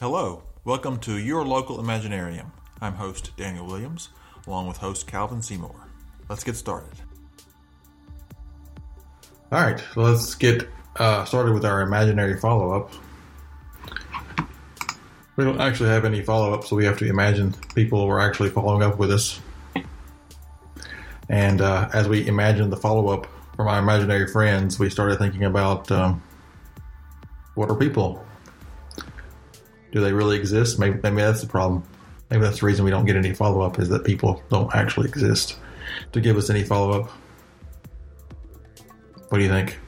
Hello, welcome to your local Imaginarium. I'm host Daniel Williams, along with host Calvin Seymour. Let's get started. All right, let's get uh, started with our imaginary follow up. We don't actually have any follow up, so we have to imagine people were actually following up with us. And uh, as we imagined the follow up from our imaginary friends, we started thinking about um, what are people? Do they really exist? Maybe, maybe that's the problem. Maybe that's the reason we don't get any follow up is that people don't actually exist to give us any follow up. What do you think?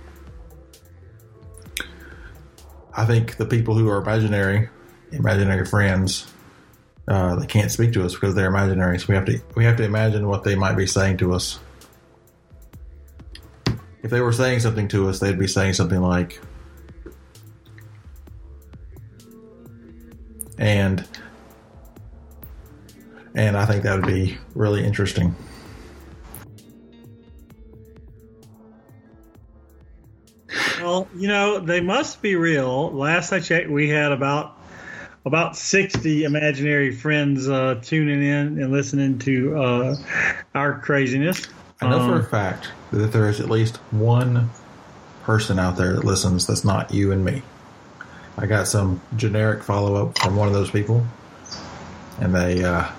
I think the people who are imaginary, imaginary friends, uh, they can't speak to us because they're imaginary. So we have to we have to imagine what they might be saying to us. If they were saying something to us, they'd be saying something like, and and I think that would be really interesting. Well, you know, they must be real. Last I checked, we had about about 60 imaginary friends uh, tuning in and listening to uh, our craziness. I know for a Um, fact that there is at least one person out there that listens that's not you and me. I got some generic follow up from one of those people, and they uh,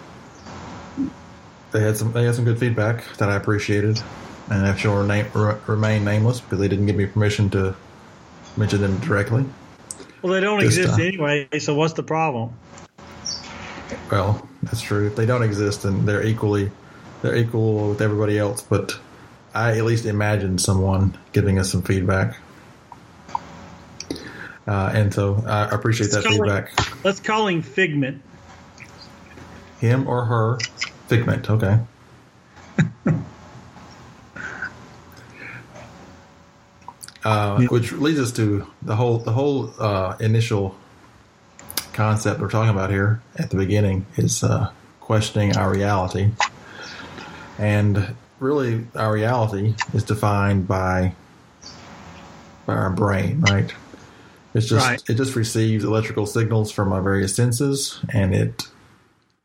they had some they had some good feedback that I appreciated, and I shall name, re- remain nameless because they didn't give me permission to mention them directly. well, they don't This exist time. anyway, so what's the problem? Well, that's true. If they don't exist, and they're equally they're equal with everybody else. But I at least imagined someone giving us some feedback, uh, and so I appreciate that Let's it- feedback. Let's call him Figment. Him or her, Figment. Okay. Uh, which leads us to the whole the whole uh, initial concept we're talking about here at the beginning is uh, questioning our reality, and really our reality is defined by by our brain, right? It's just Right. it just receives electrical signals from our various senses, and it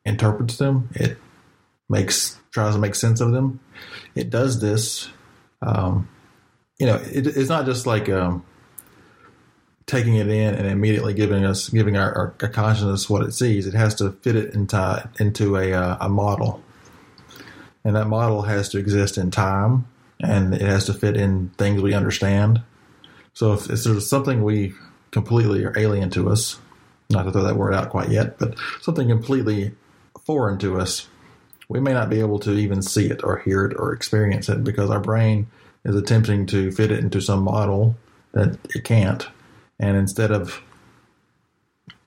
interprets them. It makes tries to make sense of them. It does this. Um, you know, it, it's not just like um, taking it in and immediately giving us giving our, our, our consciousness what it sees. It has to fit it into into a uh, a model, and that model has to exist in time, and it has to fit in things we understand. So if, if there's something we completely alien to us, not to throw that word out quite yet, but something completely foreign to us, we may not be able to even see it or hear it or experience it because our brain is attempting to fit it into some model that it can't. And instead of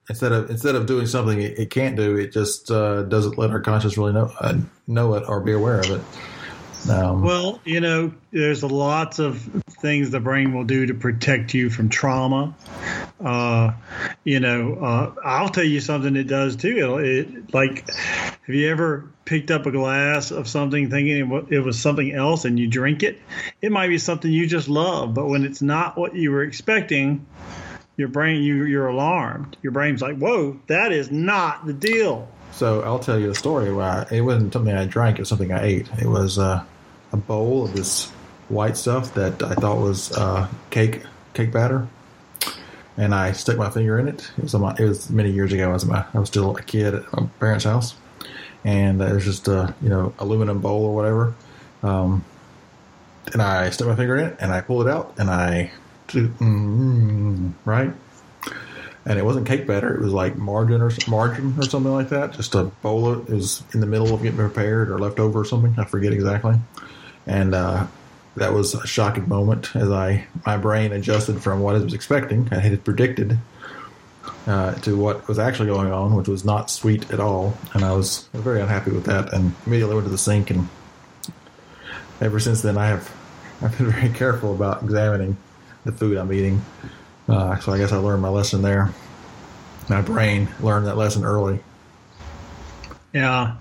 instead of instead of doing something it, it can't do, it just uh, doesn't let our conscious really know uh, know it or be aware of it. Um, Well, you know, there's lots of things the brain will do to protect you from trauma. Uh, you know, uh, I'll tell you something it does too. It'll, it like, have you ever picked up a glass of something thinking it wa- it was something else and you drink it? It might be something you just love, but when it's not what you were expecting, your brain you you're alarmed. Your brain's like, "Whoa, that is not the deal." So I'll tell you a story. Where I, it wasn't something I drank; it was something I ate. It was uh, a bowl of this white stuff that I thought was uh, cake cake batter, and I stuck my finger in it. It was my, it was many years ago. I was my, I was still a kid at my parents' house, and it was just a you know aluminum bowl or whatever. Um, and I stuck my finger in it, and I pulled it out, and I mm, right and it wasn't cake batter. It was like margarine or or something like that. Just a bowl. Of, it was in the middle of getting prepared or left over or something. I forget exactly. And uh, that was a shocking moment as I my brain adjusted from what it was expecting. I had predicted uh, to what was actually going on, which was not sweet at all. And I was very unhappy with that. And immediately went to the sink. And ever since then, I have I've been very careful about examining the food I'm eating. Uh, so I guess I learned my lesson there. My brain learned that lesson early. Yeah.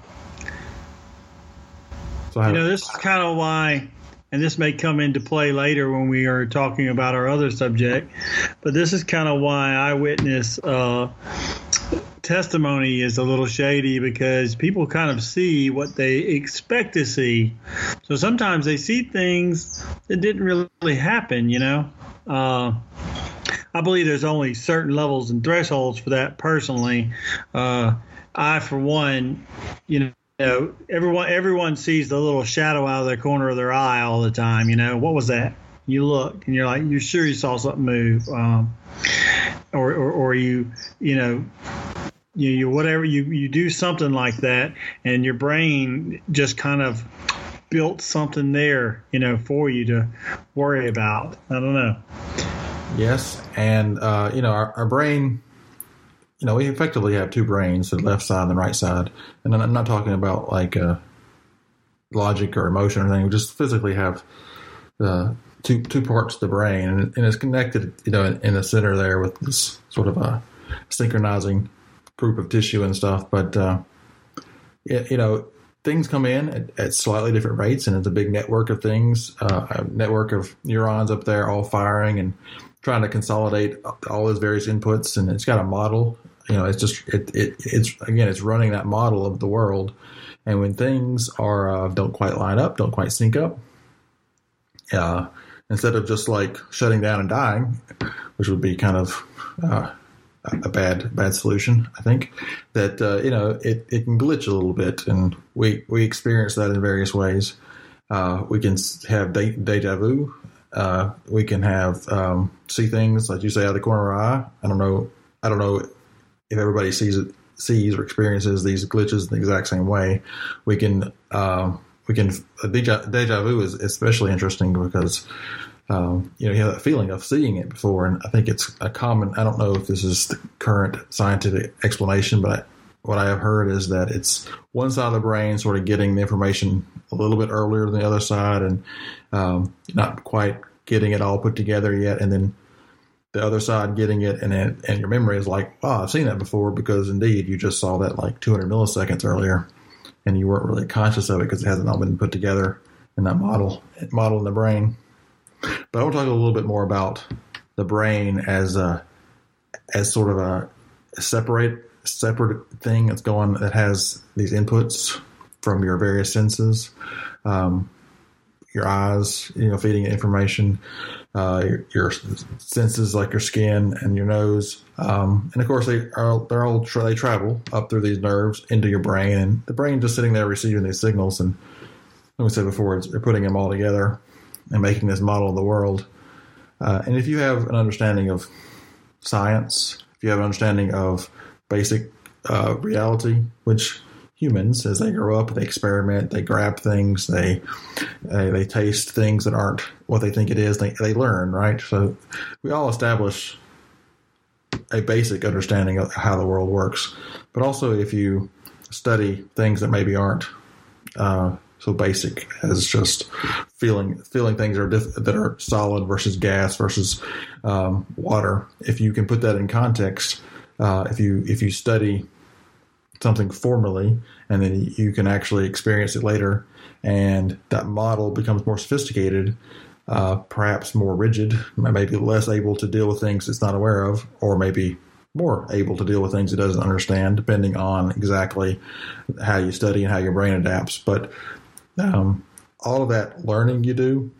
So You know, this is kind of why and this may come into play later when we are talking about our other subject, but this is kind of why eyewitness uh, testimony is a little shady because people kind of see what they expect to see. So sometimes they see things that didn't really happen, you know. Uh, I believe there's only certain levels and thresholds for that personally. Uh, I, for one, you know, everyone everyone sees the little shadow out of the corner of their eye all the time. You know, what was that? You look and you're like, you're sure you saw something move, um, or, or or you you know. You, you whatever you, you do something like that and your brain just kind of built something there you know for you to worry about i don't know yes and uh, you know our, our brain you know, we effectively have two brains, the left side and the right side. And I'm not talking about like uh, logic or emotion or anything. We just physically have uh, two two parts of the brain, and, and it's connected, you know, in, in, the center there with this sort of a synchronizing group of tissue and stuff. But uh, it, you know, things come in at, at, slightly different rates, and it's a big network of things, uh, a network of neurons up there all firing and trying to consolidate all those various inputs, and it's got a model you know, it's just it, it it's again it's running that model of the world, and when things are uh, don't quite line up, don't quite sync up, uh, instead of just like shutting down and dying, which would be kind of uh, a bad bad solution, I think that uh, you know it, it can glitch a little bit, and we we experience that in various ways. Uh, we can have de- deja vu. Uh, we can have um, see things like you say out of the corner of our eye. I don't know. I don't know if everybody sees it, sees or experiences these glitches the exact same way, we can um, we can deja, deja vu is especially interesting because um, you know you have that feeling of seeing it before, and I think it's a common. I don't know if this is the current scientific explanation, but what I have heard is that it's one side of the brain sort of getting the information a little bit earlier than the other side, and um, not quite getting it all put together yet, and then the other side getting it and it, and your memory is like, wow, I've seen that before because indeed you just saw that like 200 milliseconds earlier, and you weren't really conscious of it because it hasn't all been put together in that model model in the brain. But I will talk a little bit more about the brain as a as sort of a separate separate thing that's going that has these inputs from your various senses, um, your eyes, you know, feeding information, uh, your, your, senses like your skin and your nose. Um, and of course, they are they're all they travel up through these nerves into your brain, and the brain just sitting there receiving these signals. And like we said before, they're putting them all together and making this model of the world. Uh, and if you have an understanding of science, if you have an understanding of basic uh, reality, which humans as they grow up they experiment they grab things they they, they taste things that aren't what they think it is. They, they learn right? So we all establish a basic understanding of how the world works. But also if you study things that maybe aren't uh, so basic as just feeling feeling things are diff- that are solid versus gas versus um, water if you can put that in context uh, if you if you study something formally, and then you can actually experience it later. And that model becomes more sophisticated, uh, perhaps more rigid, maybe less able to deal with things it's not aware of, or maybe more able to deal with things it doesn't understand, depending on exactly how you study and how your brain adapts. But um, all of that learning you do,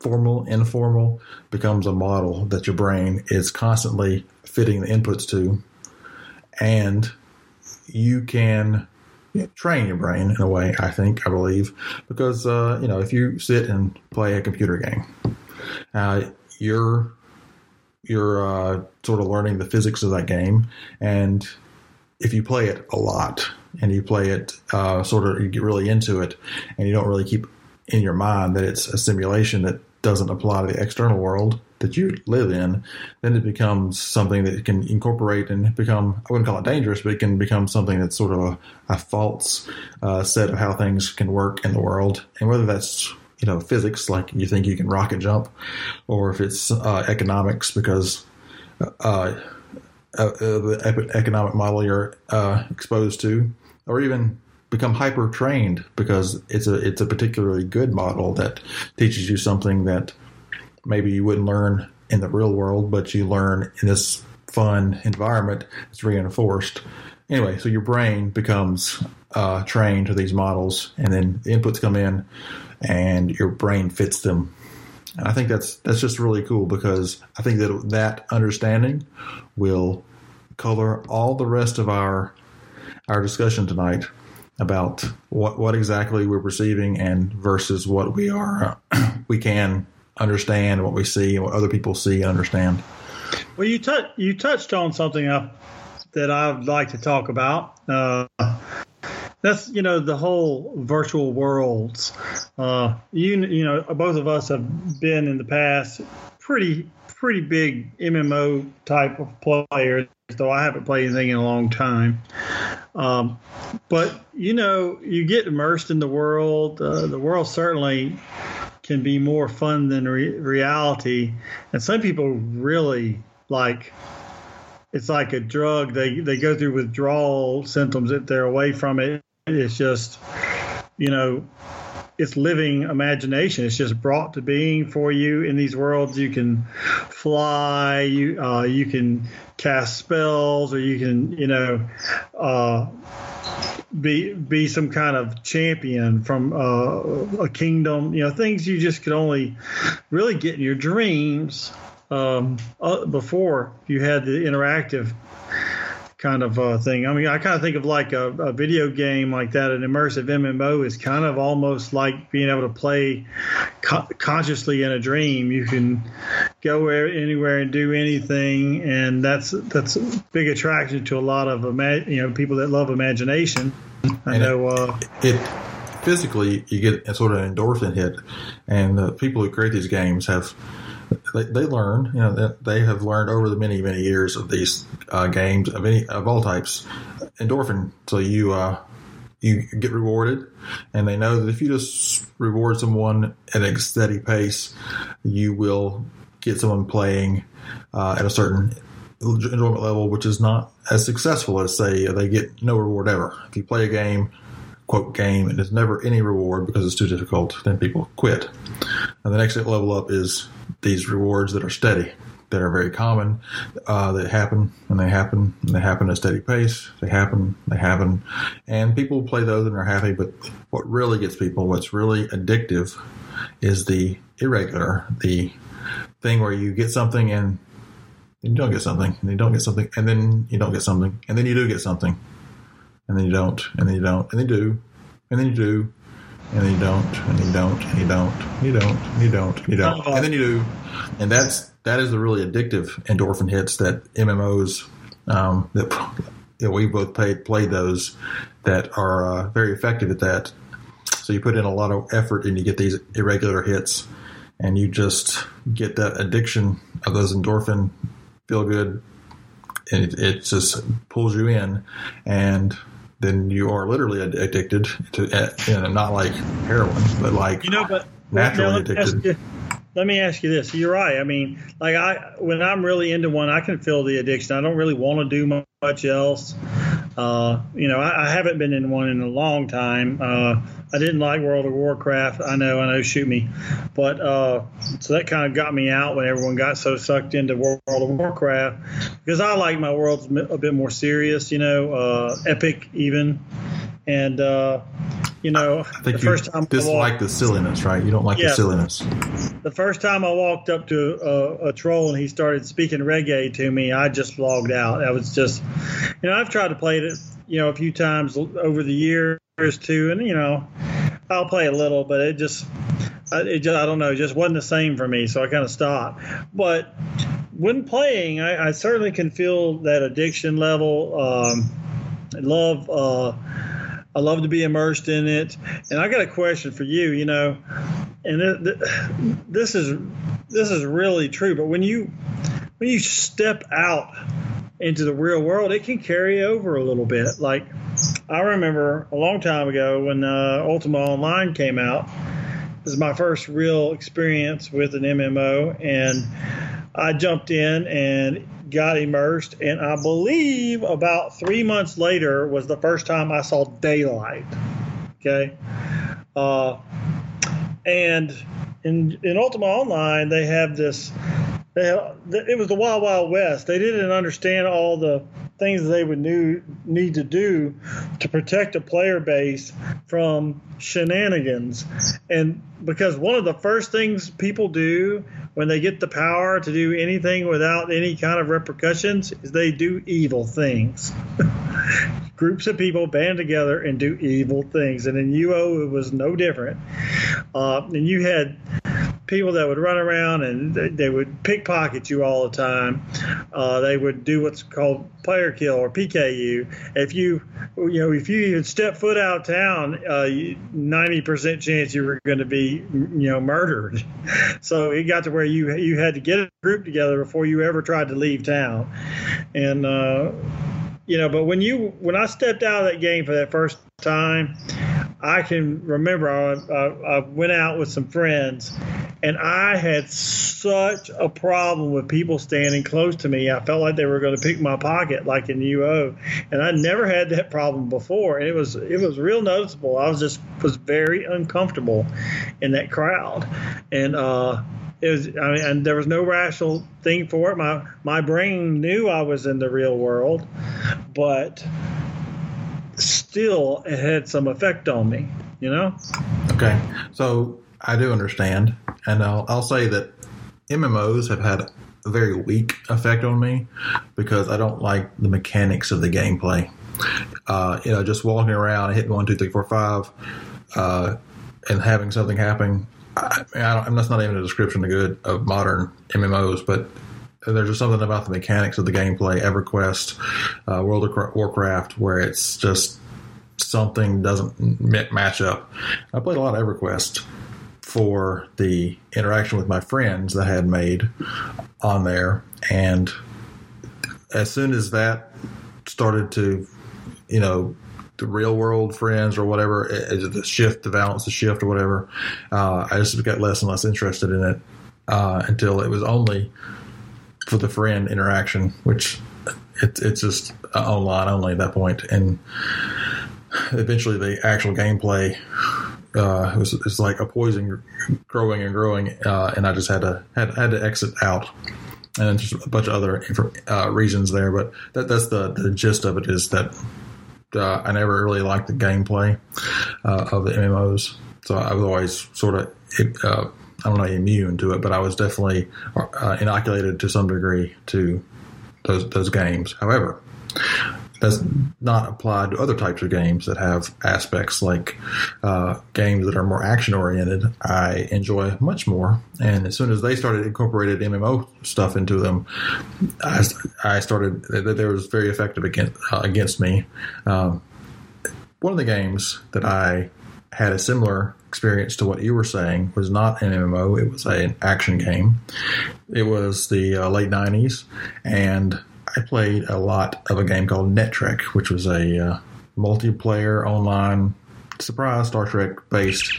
formal, informal, becomes a model that your brain is constantly fitting the inputs to. And you can train your brain in a way. I think I believe because uh, you know if you sit and play a computer game, uh, you're you're uh, sort of learning the physics of that game, and if you play it a lot and you play it uh, sort of you get really into it, and you don't really keep in your mind that it's a simulation that doesn't apply to the external world that you live in, then it becomes something that can incorporate and become, I wouldn't call it dangerous, but it can become something that's sort of a, a false uh, set of how things can work in the world. And whether that's, you know, physics, like you think you can rocket jump, or if it's uh, economics, because uh, uh, uh the economic model you're uh, exposed to, or even become hyper trained because it's a it's a particularly good model that teaches you something that maybe you wouldn't learn in the real world, but you learn in this fun environment. It's reinforced. Anyway, so your brain becomes uh, trained to these models, and then the inputs come in, and your brain fits them. And I think that's that's just really cool because I think that that understanding will color all the rest of our our discussion tonight about what what exactly we're perceiving and versus what we are uh, we can understand what we see and what other people see and understand. Well, you touch you touched on something I, that I'd like to talk about. Uh, that's you know the whole virtual worlds. Uh, you you know both of us have been in the past pretty pretty big MMO type of players, though I haven't played anything in a long time. Um, but you know, you get immersed in the world. Uh, the world certainly can be more fun than re- reality, and some people really like. It's like a drug. They they go through withdrawal symptoms if they're away from it. It's just, you know, it's living imagination. It's just brought to being for you in these worlds. You can fly. You uh, you can cast spells, or you can you know uh, be be some kind of champion from uh, a kingdom. You know things you just could only really get in your dreams um, uh, before you had the interactive kind of uh, thing. I mean, I kind of think of like a, a, video game like that. An immersive MMO is kind of almost like being able to play co- consciously in a dream. You can go where, anywhere and do anything, and that's that's a big attraction to a lot of ima- you know people that love imagination. I and know uh, it, it physically you get a sort of endorphin hit, and the people who create these games have they, they learn, you know, they have learned over the many, many years of these uh, games of any of all types, endorphin. So you uh, you get rewarded, and they know that if you just reward someone at a steady pace, you will get someone playing uh, at a certain enjoyment level, which is not as successful as say they get no reward ever. If you play a game, quote game, and there's never any reward because it's too difficult, then people quit. And the next level up is these rewards that are steady, that are very common, uh, that happen and they happen and they happen at a steady pace. They happen, they happen, and people play those and are happy. But what really gets people, what's really addictive, is the irregular, the thing where you get something and you don't get something, and you don't get something, and then you don't get something, and then you do get something, and then you don't, and then you don't, and then you do, and then you do, and you don't, and you don't, and you don't, and you don't, and you don't, and you don't, and then you do, and that's that is the really addictive endorphin hits that MMOs um, that we both played played those that are uh, very effective at that. So you put in a lot of effort and you get these irregular hits, and you just get that addiction of those endorphin feel good, and it, it just pulls you in, and then you are literally addicted to, you know, not like heroin, but like you know, but naturally let me ask addicted. you- Let me ask you this. You're right. I mean, like I, when I'm really into one, I can feel the addiction. I don't really want to do much else. Uh, you know, I, I haven't been in one in a long time. Uh, I didn't like World of Warcraft. I know, I know, shoot me. But uh, so that kind of got me out when everyone got so sucked into World of Warcraft because I like my worlds a bit more serious, you know, uh, epic even. And, uh, you know, I the think first you time I dislike walked- the silliness, right? You don't like Yeah. the silliness. the first time I walked up to a, a troll and he started speaking reggae to me, I just logged out. I was just, you know, I've tried to play it, you know, a few times over the years too, and you know, I'll play a little, but it just, I- it just, I don't know, it just wasn't the same for me, so I kind of stopped. But when playing, I, I certainly can feel that addiction level. Um, I love. Uh, I love to be immersed in it. And I got a question for you. You know, and it, this is this is really true. But when you when you step out into the real world, it can carry over a little bit. Like I remember a long time ago when uh, Ultima Online came out. This is my first real experience with an MMO, and I jumped in and got immersed, and I believe about three months later was the first time I saw daylight. Okay, uh, and in in Ultima Online they have this. They have, it was the Wild Wild West. They didn't understand all the things they would new, need to do to protect a player base from shenanigans. And because one of the first things people do when they get the power to do anything without any kind of repercussions is they do evil things. Groups of people band together and do evil things. And in UO, it was no different. Uh, and you had people that would run around and they would pickpocket you all the time. Uh, they would do what's called player kill or PKU. If you, you know, if you even step foot out of town, uh, ninety uh, percent chance you were going to be, you know, murdered. So it got to where you you had to get a group together before you ever tried to leave town, and. Uh, you know, but when you when I stepped out of that game for that first time, I can remember I, I, I went out with some friends and I had such a problem with people standing close to me. I felt like they were going to pick my pocket, like in UO, and I never had that problem before. And it was it was real noticeable. I was just was very uncomfortable in that crowd, and uh, it was I mean, and there was no rational thing for it. My my brain knew I was in the real world, but still it had some effect on me. You know. Okay, so I do understand, and I'll, I'll say that MMOs have had a very weak effect on me because I don't like the mechanics of the gameplay. Uh, you know, just walking around, hitting one, two, three, four, five, uh, and having something happen. I, I am that's not even a description of good of modern MMOs, but there's just something about the mechanics of the gameplay, EverQuest, uh, World of Warcraft, where it's just something doesn't match up. I played a lot of EverQuest for the interaction with my friends that I had made on there. And as soon as that started to, you know, the real world friends or whatever, the shift, the balance, the shift or whatever, uh, I just got less and less interested in it uh, until it was only for the friend interaction, which it, it's just online only at that point. And eventually the actual gameplay uh, was like a poison growing and growing, uh, and I just had to had had to exit out, and just a bunch of other uh, reasons there. But that that's the the gist of it is that uh, I never really liked the gameplay uh, of the MMOs, so I was always sort of uh, I don't know immune to it, but I was definitely inoculated to some degree to those those games. However that's not applied to other types of games that have aspects like uh, games that are more action oriented. I enjoy much more, and as soon as they started incorporated MMO stuff into them, I, I started. They was very effective against uh, against me. Um, one of the games that I had a similar experience to what you were saying was not an MMO. It was an action game. It was the uh, late '90s, and I played a lot of a game called Netrek, which was a uh, multiplayer online surprise Star Trek based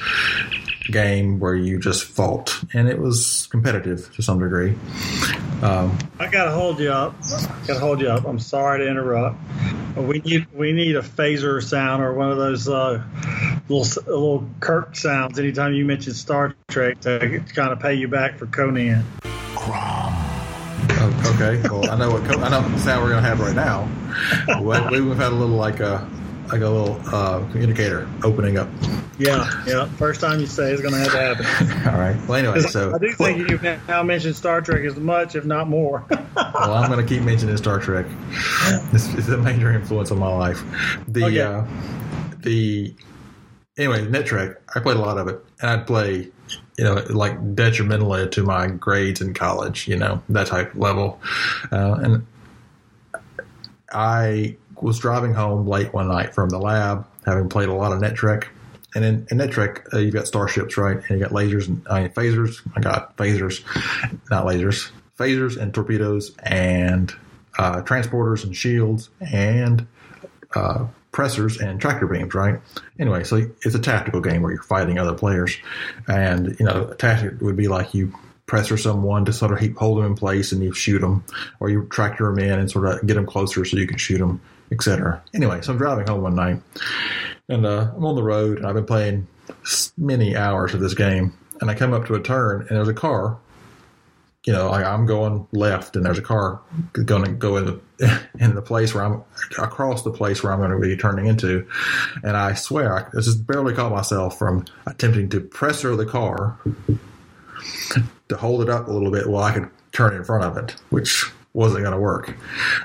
game where you just fought, and it was competitive to some degree. Um, I gotta hold you up. I gotta hold you up. I'm sorry to interrupt. We need we need a phaser sound or one of those uh, little little Kirk sounds anytime you mention Star Trek to kind of pay you back for Conan. Oh, okay. Well, I know what I know the sound we're gonna have right now. We, we've had a little like a like a little uh, indicator opening up. Yeah, yeah. First time you say it's going to have to happen. All right. Well, anyway, so I do think you've now mentioned Star Trek as much, if not more. well, I'm going to keep mentioning Star Trek. This is a major influence on my life. The okay. uh, the anyway, Netrek. I played a lot of it, and I'd play you know, like detrimentally to my grades in college, you know, that type level. Uh, and I was driving home late one night from the lab, having played a lot of Netrek. And in, in Netrek, uh, you've got starships, right? And you got lasers and I mean, phasers. I got phasers, not lasers, phasers and torpedoes and uh, transporters and shields and uh, pressors and tractor beams, right? Anyway, so it's a tactical game where you're fighting other players, and you know, a tactic would be like you pressure someone to sort of hold them in place and you shoot them, or you tractor them in and sort of get them closer so you can shoot them, etc. Anyway, so I'm driving home one night and uh, I'm on the road and I've been playing many hours of this game, and I come up to a turn and there's a car. You know, I, I'm going left, and there's a car going to go in the in the place where I'm across the place where I'm going to be turning into, and I swear I just barely caught myself from attempting to pressure the car to hold it up a little bit while I could turn in front of it, which wasn't going to work.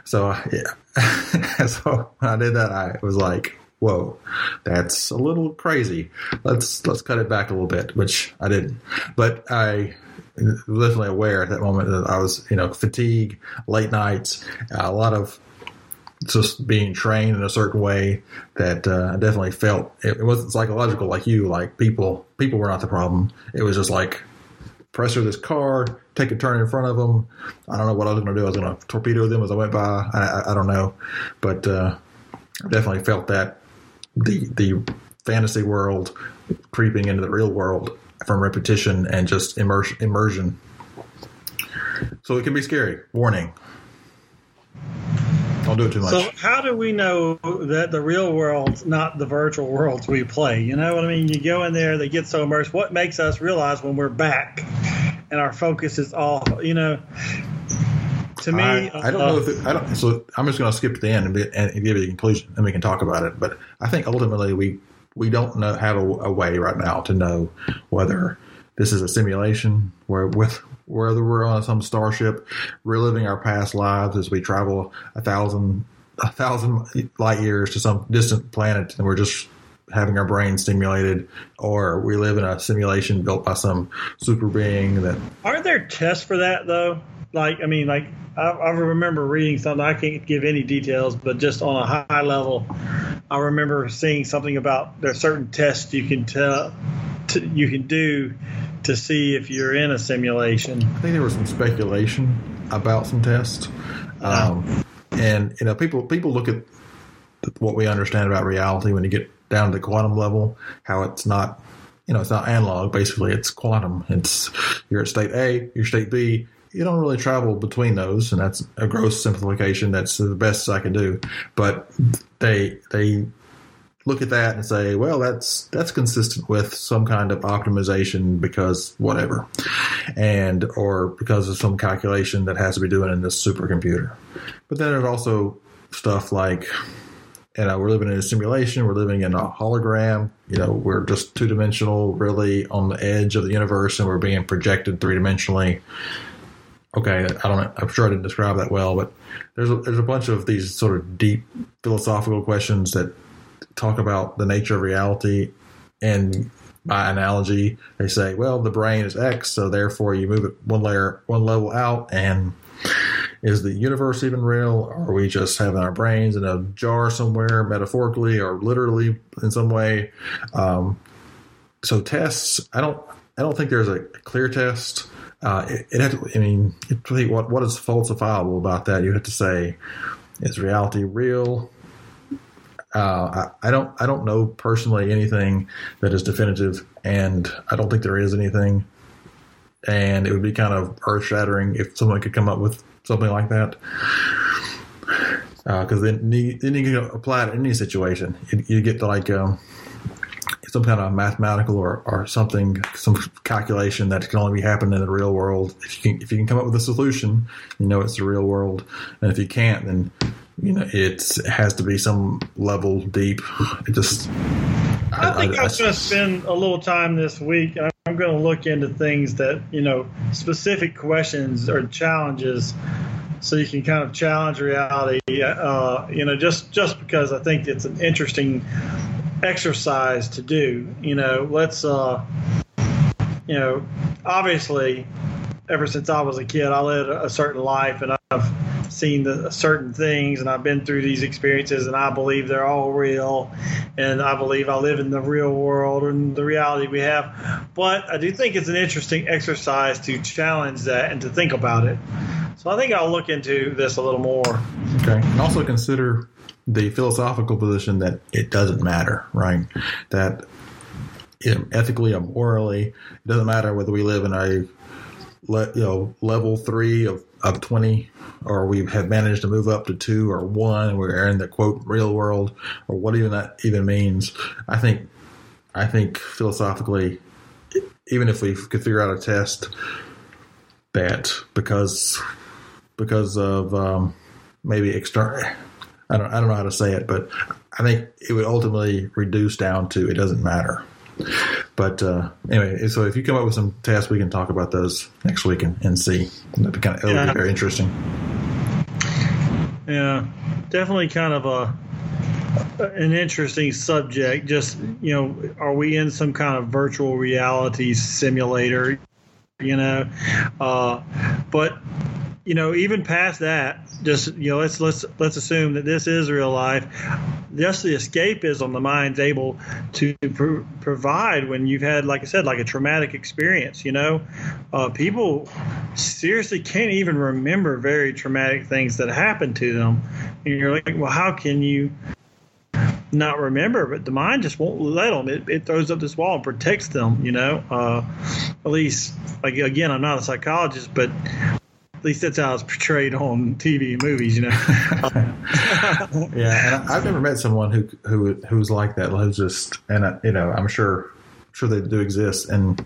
So yeah, so when I did that, I was like, "Whoa, that's a little crazy. Let's let's cut it back a little bit," which I didn't. But I definitely aware at that moment that I was, you know, fatigue, late nights, a lot of just being trained in a certain way that uh, I definitely felt it, it wasn't psychological like you. Like people, people were not the problem. It was just like pressure this car, take a turn in front of them. I don't know what I was going to do. I was going to torpedo them as I went by. I, I, I don't know, but uh, I definitely felt that the the fantasy world creeping into the real world from repetition and just immersion. immersion. So it can be scary. Warning. Don't do it too much. So how do we know that the real world's not the virtual worlds we play? You know what I mean? You go in there, they get so immersed. What makes us realize when we're back and our focus is off? You know, to me, I, I don't uh, know if it, I don't. So I'm just going to skip to the end and, be, and give you a conclusion, and we can talk about it. But I think ultimately we we don't know have a, a way right now to know whether this is a simulation where with whether we're on some starship reliving our past lives as we travel a thousand a thousand light years to some distant planet and we're just having our brain stimulated or we live in a simulation built by some super being that Aren't there tests for that though? Like, I mean, like I, I remember reading something. I can't give any details, but just on a high level, I remember seeing something about there's certain tests you can tell, t- you can do to see if you're in a simulation. I think there was some speculation about some tests, um, and you know, people people look at what we understand about reality when you get down to the quantum level, how it's not, you know, it's not analog. Basically, it's quantum. It's you're at state A, you're state B. You don't really travel between those, and that's a gross simplification. That's the best I can do. But they they look at that and say, well, that's that's consistent with some kind of optimization because whatever, and or because of some calculation that has to be doing in this supercomputer. But then there's also stuff like, you know, we're living in a simulation, we're living in a hologram. You know, we're just two dimensional, really on the edge of the universe, and we're being projected three dimensionally. Okay, I don't. I'm sure I didn't describe that well, but there's a, there's a bunch of these sort of deep philosophical questions that talk about the nature of reality. And by analogy they say well the brain is x so therefore you move it one layer one level out and is the universe even real? Are we just having our brains in a jar somewhere metaphorically or literally in some way? Um, so tests i don't i don't think there's a clear test uh, it, it had to, i mean it, what what is falsifiable about that you have to say is reality real uh, I, I, don't I don't know personally anything that is definitive, and I don't think there is anything. And it would be kind of earth shattering if someone could come up with something like that. Because uh, then, then you can apply it in any situation. You, you get to like um, some kind of mathematical or, or something, some calculation that can only be happening in the real world. If you can, if you can come up with a solution, you know it's the real world. And if you can't, then you know it has to be some level deep. It just. I, think I, am going to spend a little time this week. I'm going to look into things that you know, specific questions or challenges, so you can kind of challenge reality. Uh, you know, just just because I think it's an interesting exercise to do. You know, let's. Uh, you know, obviously, ever since I was a kid, I led a certain life, and I've seen the certain things and I've been through these experiences and I believe they're all real and I believe I live in the real world and the reality we have. But I do think it's an interesting exercise to challenge that and to think about it. So I think I'll look into this a little more. Okay. And also consider the philosophical position that it doesn't matter, right? That ethically or morally, it doesn't matter whether we live in a le, you know level three of, of twenty, or we have managed to move up to two or one. We're in the quote real world, or what even that even means. I think I think philosophically, even if we could figure out a test that because because of um, maybe external. I don't, I don't know how to say it, but I think it would ultimately reduce down to it doesn't matter. But uh, anyway, so if you come up with some tests, we can talk about those next week and, and see. That'd be kind of, Yeah. be very interesting. Yeah, definitely kind of a an interesting subject. Just you know, are we in some kind of virtual reality simulator? You know, uh, but you know, even past that, just you know, let's let's let's assume that this is real life. Just the escapism the mind's able to pro- provide when you've had, like I said, like a traumatic experience. You know, uh, people seriously can't even remember very traumatic things that happened to them, and you're like, well, how can you? not remember, but the mind just won't let them. It, it throws up this wall and protects them, you know. Uh, at least, like again, I'm not a psychologist, but at least that's how it's portrayed on TV and movies, you know. Yeah, and I, I've never met someone who who who's like that. Who's just and I, you know, I'm sure sure they do exist, and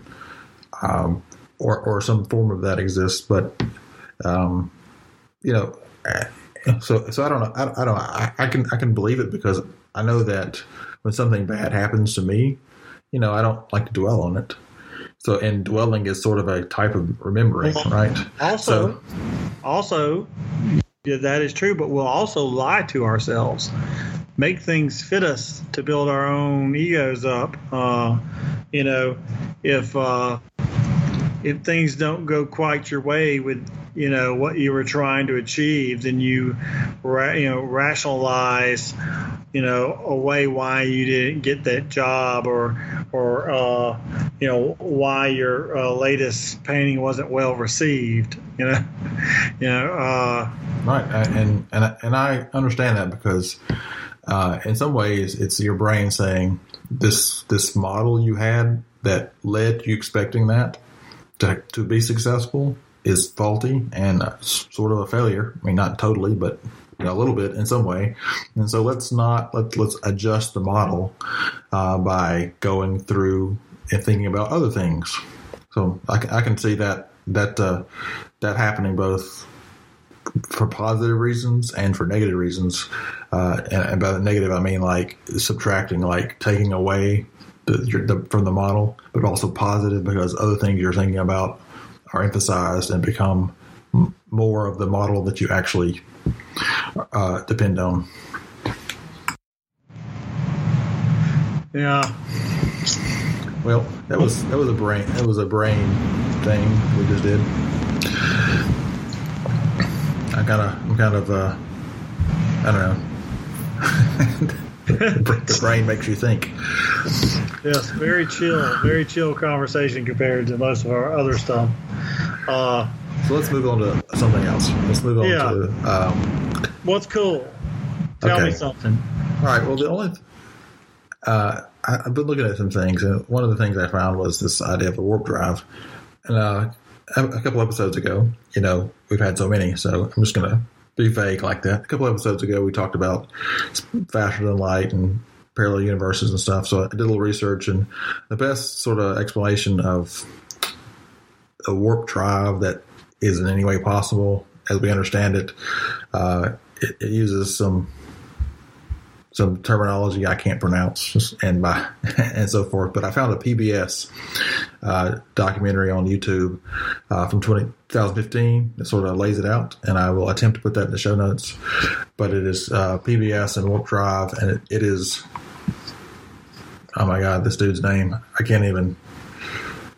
um, or or some form of that exists, but um, you know, so so I don't know. I, I don't. I, I can I can believe it because I know that when something bad happens to me, you know, I don't like to dwell on it. So, and dwelling is sort of a type of remembering, right? Also, So- also, yeah, that is true, but we'll also lie to ourselves, make things fit us to build our own egos up. Uh, you know, if uh, if things don't go quite your way with you know what you were trying to achieve, then you ra- you know rationalize you know away why you didn't get that job or or uh, you know why your uh, latest painting wasn't well received. You know, you know. Uh, Right, and and I- and I understand that because uh, in some ways it's your brain saying this this model you had that led you expecting that to to be successful is faulty and uh, sort of a failure. I mean, not totally, but you know, a little bit in some way. And so let's not let let's adjust the model uh, by going through and thinking about other things. So I, can- I can see that that uh, that happening both for positive reasons and for negative reasons. Uh, and, and by the negative, I mean like subtracting, like taking away the, the, from the model, but also positive because other things you're thinking about are emphasized and become more of the model that you actually uh, depend on. yeah. Well, that was that was a brain that was a brain thing we just did. I kind of I'm kind of uh, I don't know. the brain makes you think. Yes, very chill, very chill conversation compared to most of our other stuff. Uh, So let's move on to something else. Let's move on Yeah. to. Um, what's cool? Tell Okay. me something. all right. Well, the only uh, I, I've been looking at some things, and one of the things I found was this idea of a warp drive. And uh, a a couple episodes ago, you know, we've had so many, so I'm just going to be vague like that. A couple episodes ago, we talked about faster than light and parallel universes and stuff. So I did a little research, and the best sort of explanation of a warp drive that is in any way possible, as we understand it, uh, it, it uses some some terminology I can't pronounce and by and so forth. But I found a PBS uh, documentary on YouTube uh, from 20, 2015 that sort of lays it out, and I will attempt to put that in the show notes. But it is uh, PBS and Warp Drive, and it, it is oh my god, this dude's name I can't even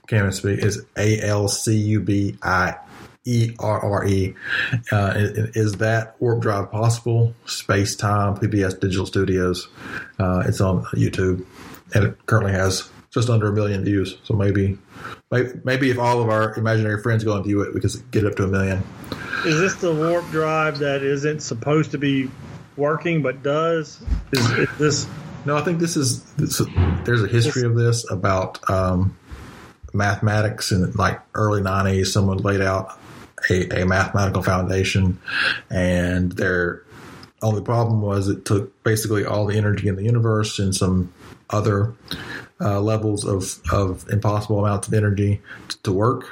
can't even speak. Is A L C U B I E R R E. Uh, Is that warp drive possible? Space Time PBS Digital Studios. Uh, it's on YouTube, and it currently has just under a million views. So maybe, maybe, maybe if all of our imaginary friends go and view it, we could get it up to a million. Is this the warp drive that isn't supposed to be working but does? Is, is this? No, I think this is this, there's a history of this about um, mathematics in like early '90s. Someone laid out a, a mathematical foundation, and their only problem was it took basically all the energy in the universe and some other uh, levels of, of impossible amounts of energy to, to work.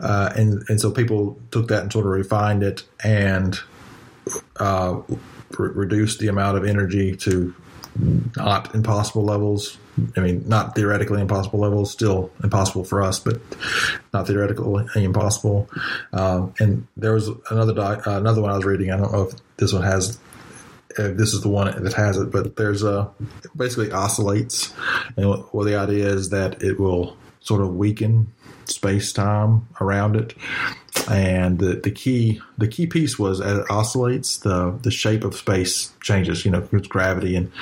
Uh, and and so people took that and sort of refined it and uh, re- reduced the amount of energy to not impossible levels. I mean, not theoretically impossible levels, still impossible for us, but not theoretically impossible. Um, and there was another doc, uh, another one I was reading. I don't know if this one has. If this is the one that has it, but there's a basically oscillates, and what the idea is that it will sort of weaken space time around it. And the, the key the key piece was as it oscillates, the the shape of space changes. You know, with gravity, and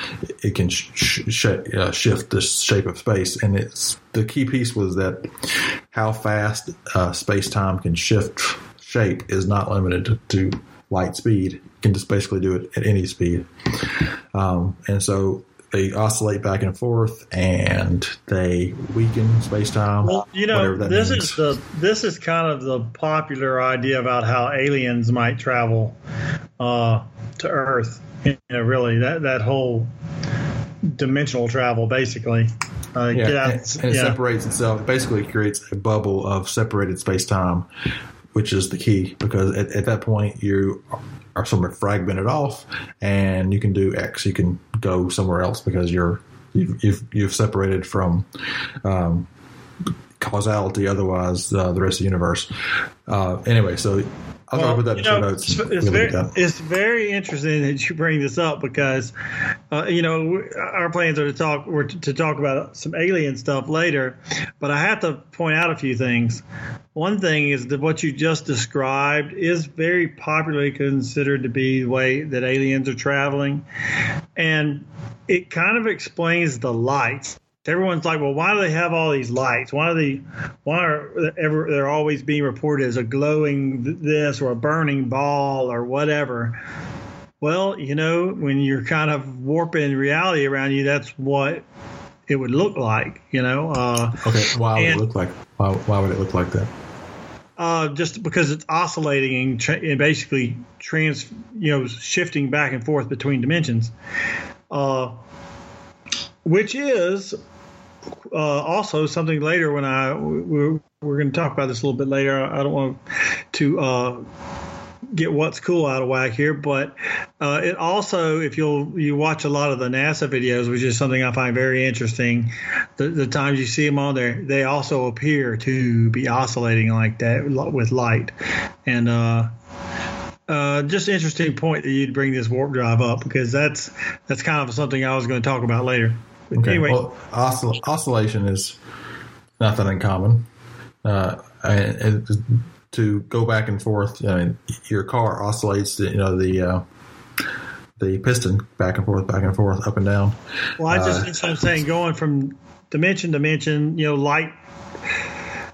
it can sh- sh- uh, shift the shape of space. And it's the key piece was that how fast uh, space time can shift shape is not limited to, to light speed. You can just basically do it at any speed. Um, and so they oscillate back and forth and they weaken space time. Well, you know, this means. is the this is kind of the popular idea about how aliens might travel uh, to Earth. You know, really that that whole dimensional travel, basically. Uh, yeah, and, and, it yeah. separates itself. It basically creates a bubble of separated space time, which is the key because at, at that point you are somewhat fragmented off, and you can do X. You can go somewhere else because you're you've you've, you've separated from um, causality. Otherwise, uh, the rest of the universe. Uh, anyway, so I'll well, put that in know, notes. It's, very, it's very interesting that you bring this up because, uh, you know, our plans are to talk we're to talk about some alien stuff later, but I have to point out a few things. One thing is that what you just described is very popularly considered to be the way that aliens are traveling, and it kind of explains the lights everyone's like, well, why do they have all these lights? Why are they, why are ever they're always being reported as a glowing this or a burning ball or whatever? Well, you know, when you're kind of warping reality around you, that's what it would look like, you know. Uh, okay, why would and, it look like? Why, why would it look like that? Uh, just because it's oscillating and, tra- and, basically trans, you know, shifting back and forth between dimensions, uh, which is uh, also something later when I we're, we're going to talk about this a little bit later. I don't want to uh, get what's cool out of whack here, but uh, it also, if you'll you watch a lot of the NASA videos, which is something I find very interesting, the, the times you see them on there, they also appear to be oscillating like that with light, and uh, uh, just interesting point that you'd bring this warp drive up because that's that's kind of something I was going to talk about later. Okay. Anyway. Well, oscill- oscillation is not that uncommon. Uh, and, and, to go back and forth, I mean, your car oscillates. You know the uh, the piston back and forth, back and forth, up and down. Well, I just uh, I'm saying going from dimension to dimension. You know, light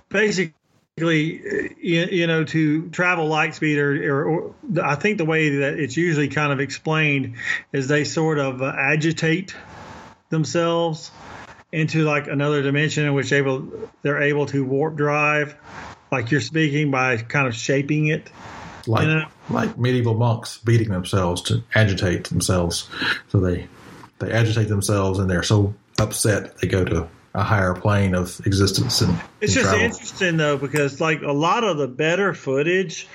basically you, you, know to travel light speed or, or, or, i think the way that it's usually kind of explained is they sort of uh, agitate themselves into like another dimension in which able they're able to warp drive, like you're speaking by kind of shaping it. Like you know? like medieval monks beating themselves to agitate themselves, so they they agitate themselves and they're so upset they go to a higher plane of existence and it's and just travel. interesting though because like a lot of the better footage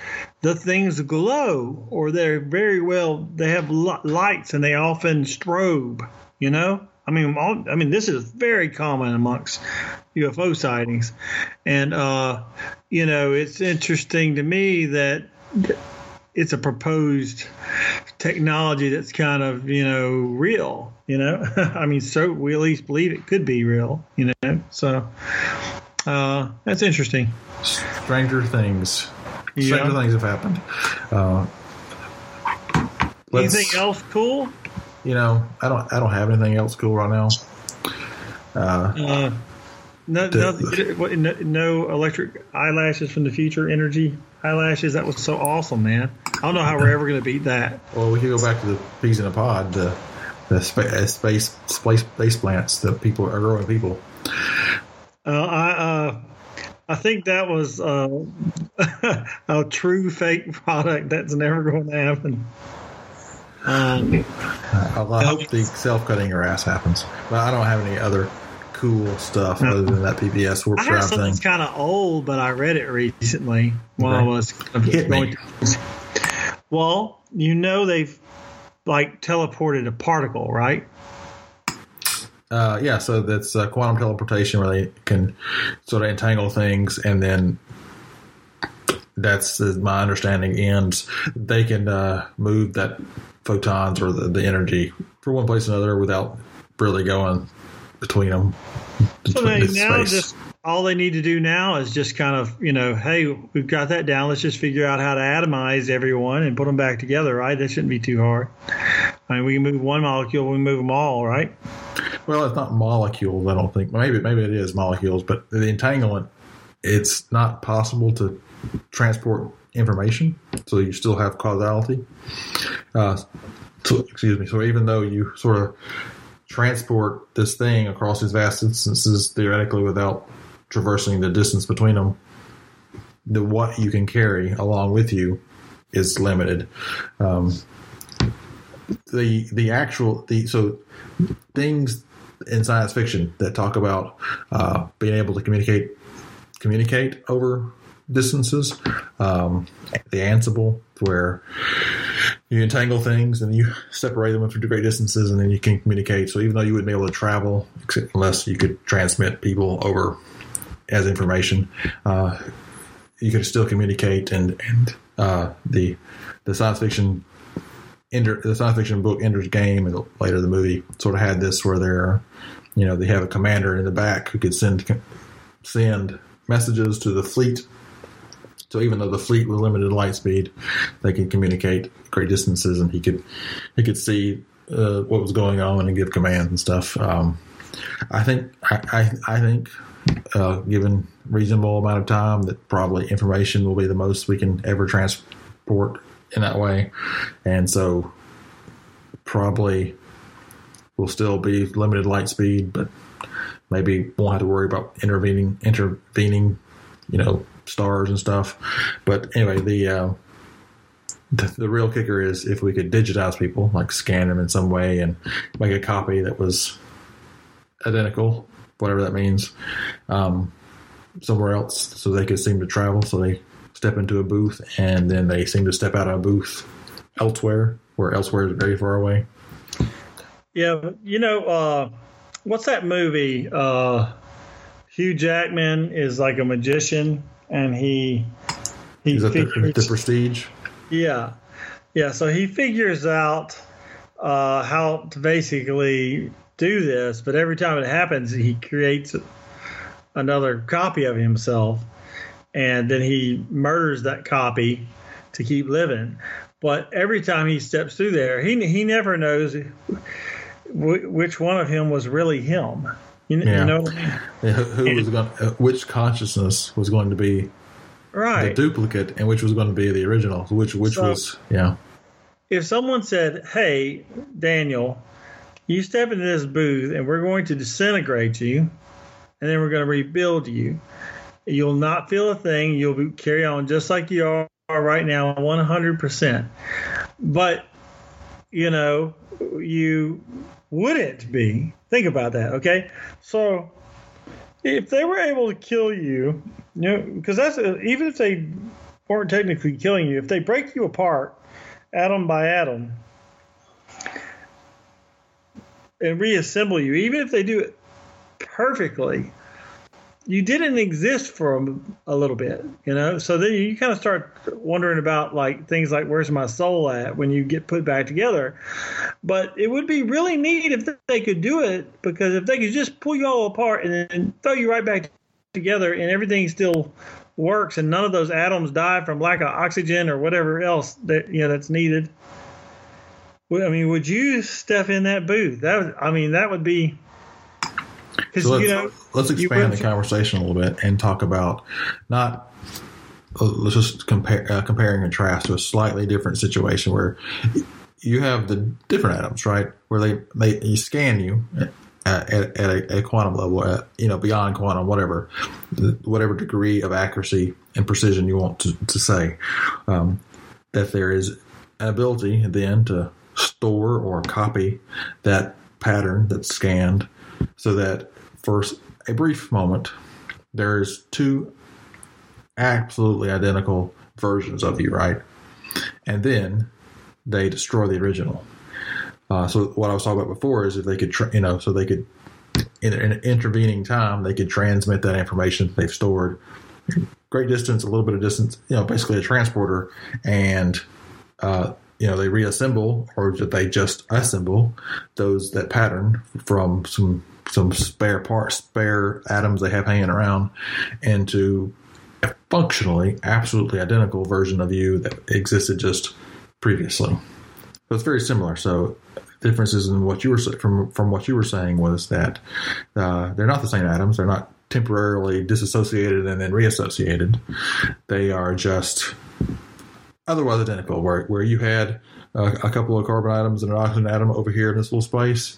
the things glow or they're very well they have lights and they often strobe you know I mean, all, I mean, this is very common amongst UFO sightings, and uh, you know, it's interesting to me that it's a proposed technology that's kind of you know real. You know, I mean, so we at least believe it could be real. You know, so uh, that's interesting. Stranger things. Stranger yeah. things have happened. Uh, Anything else cool? You know, I don't I don't have anything else cool right now. Uh, uh, no, no, no, electric eyelashes from the future energy eyelashes. That was so awesome, man. I don't know how we're ever going to beat that. Well, we could go back to the peas in a pod, the, the space, uh, space space space plants that people are growing people. Uh, I uh, I think that was uh, a true fake product that's never going to happen. Um, I hope the self cutting your ass happens, but I don't have any other cool stuff no. other than that PBS warp drive thing. It's kind of old, but I read it recently while okay. I was Hit going. Me. To, well, you know they've like teleported a particle, right? Uh, yeah, so that's uh, quantum teleportation where they can sort of entangle things, and then that's my understanding ends. They can uh, move that photons or the, the energy from one place to another without really going between them. So they, now just all they need to do now is just kind of you know, hey, we've got that down. Let's just figure out how to atomize everyone and put them back together. Right? That shouldn't be too hard. I mean, we can move one molecule, we move them all, right? Well, it's not molecules. I don't think. Maybe maybe it is molecules, but the entanglement, it's not possible to transport information, so you still have causality. Uh, so, excuse me. So even though you sort of transport this thing across these vast distances theoretically without traversing the distance between them, the what you can carry along with you is limited. Um, the the actual the so things in science fiction that talk about uh, being able to communicate communicate over distances. Um, the Ansible, where you entangle things and you separate them into great distances, and then you can communicate. So even though you wouldn't be able to travel unless you could transmit people over as information, uh, you could still communicate. And and uh, the the science fiction. Ender, the science fiction book Ender's Game and later the movie sort of had this where they're, you know, they have a commander in the back who could send send messages to the fleet so even though the fleet was limited to light speed, they could communicate great distances, and he could he could see uh, what was going on and give commands and stuff. Um, I think I, I, I think uh, given reasonable amount of time that probably information will be the most we can ever transport in that way, and so probably will still be limited light speed, but maybe won't have to worry about intervening intervening, you know, stars and stuff. But anyway, the, uh, the, the real kicker is if we could digitize people, like scan them in some way and make a copy that was identical, whatever that means, um, somewhere else, so they could seem to travel. So they step into a booth and then they seem to step out of a booth elsewhere, where elsewhere is very far away. Yeah, you know, uh, what's that movie? Uh, Hugh Jackman is like a magician and he he Is figures, the, the, prestige. Yeah, yeah. So he figures out uh, how to basically do this, but every time it happens, he creates another copy of himself, and then he murders that copy to keep living. But every time he steps through there, he he never knows which one of him was really him. You, yeah. you know what I mean? Who, was going? Uh, which consciousness was going to be right the duplicate, and which was going to be the original? Which which so, was yeah. If someone said, "Hey, Daniel, you step into this booth, and we're going to disintegrate you, and then we're going to rebuild you," you'll not feel a thing. You'll be, carry on just like you are right now, one hundred percent. But you know, you wouldn't be. Think about that, okay? So if they were able to kill you, you know, because that's uh, even if they weren't technically killing you, if they break you apart atom by atom and reassemble you, even if they do it perfectly, you didn't exist for a, a, little bit, you know. So then you kind of start wondering about like things like where's my soul at when you get put back together. But it would be really neat if they could do it because if they could just pull you all apart and then throw you right back together and everything still works and none of those atoms die from lack of oxygen or whatever else that you know that's needed. I mean, would you step in that booth? That would, I mean, that would be because so you know let's expand the conversation a little bit and talk about not uh, let's just compare uh, compare and contrast to a slightly different situation where you have the different atoms right? Where they they you scan you at, at, a, a, quantum level, at, you know, beyond quantum, whatever, whatever degree of accuracy and precision you want to, to say, um, that there is an ability then to store or copy that pattern that's scanned so that for a brief moment, there's two absolutely identical versions of you, right? And then they destroy the original. Uh, so what I was talking about before is if they could, tra- you know, so they could in an intervening time they could transmit that information they've stored great distance, a little bit of distance, you know, basically a transporter, and uh, you know they reassemble or that they just assemble those that pattern from some some spare parts, spare atoms they have hanging around into a functionally absolutely identical version of you that existed just previously. So it's very similar. So differences in what you were from from what you were saying was that uh, they're not the same atoms. They're not temporarily disassociated and then reassociated. They are just otherwise identical. Where where you had a, a couple of carbon atoms and an oxygen atom over here in this little space,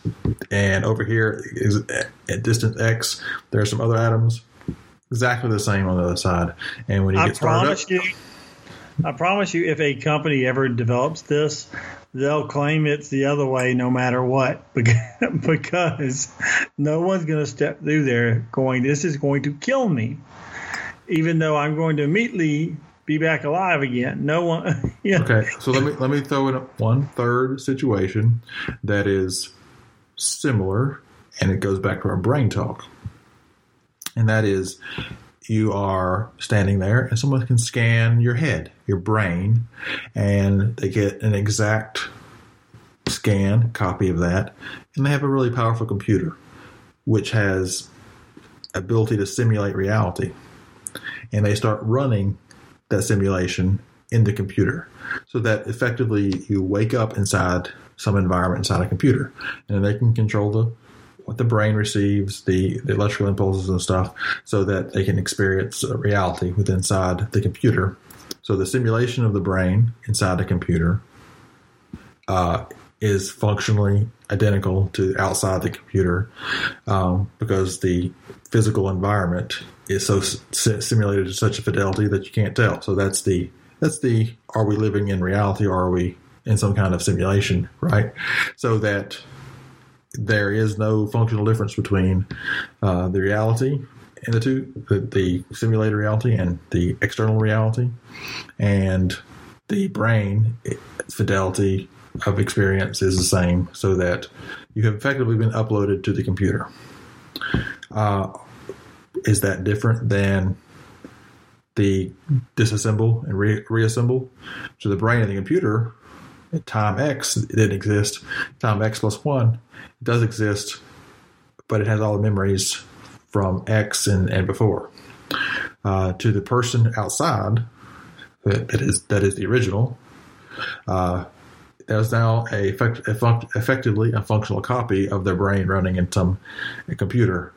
and over here is at distance x. There are some other atoms exactly the same on the other side. And when you I get started promise up, you, I promise you, if a company ever develops this, they'll claim it's the other way no matter what because no one's going to step through there going, this is going to kill me. Even though I'm going to immediately be back alive again. No one. yeah. Okay, so let me let me throw in one third situation that is similar, and it goes back to our brain talk, and that is you are standing there and someone can scan your head, your brain, and they get an exact scan copy of that, and they have a really powerful computer which has ability to simulate reality. And they start running that simulation in the computer so that effectively you wake up inside some environment inside a computer and they can control the what the brain receives, the, the electrical impulses and stuff, so that they can experience reality within inside the computer. So the simulation of the brain inside the computer uh, is functionally identical to outside the computer um, because the physical environment is so simulated to such a fidelity that you can't tell. So that's the that's the are we living in reality or are we in some kind of simulation, right? So that there is no functional difference between uh, the reality and the two, the, the simulated reality and the external reality, and the brain fidelity of experience is the same, so that you have effectively been uploaded to the computer. Uh, is that different than the disassemble and re- reassemble? So the brain and the computer at time x didn't exist. Time x plus one does exist, but it has all the memories from X and, and before. Uh, to the person outside, that, that is that is the original. Uh, there's now a effect, effectively a functional copy of their brain running in some computer.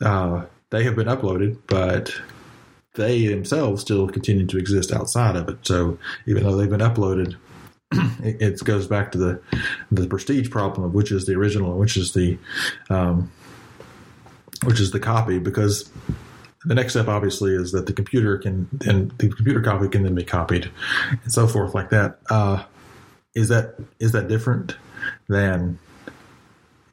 Uh, they have been uploaded, but they themselves still continue to exist outside of it. So even though they've been uploaded, it, it, goes back to the the prestige problem of which is the original and which is the um, which is the copy because the next step obviously is that the computer can then the computer copy can then be copied and so forth like that. Uh, is that is that different than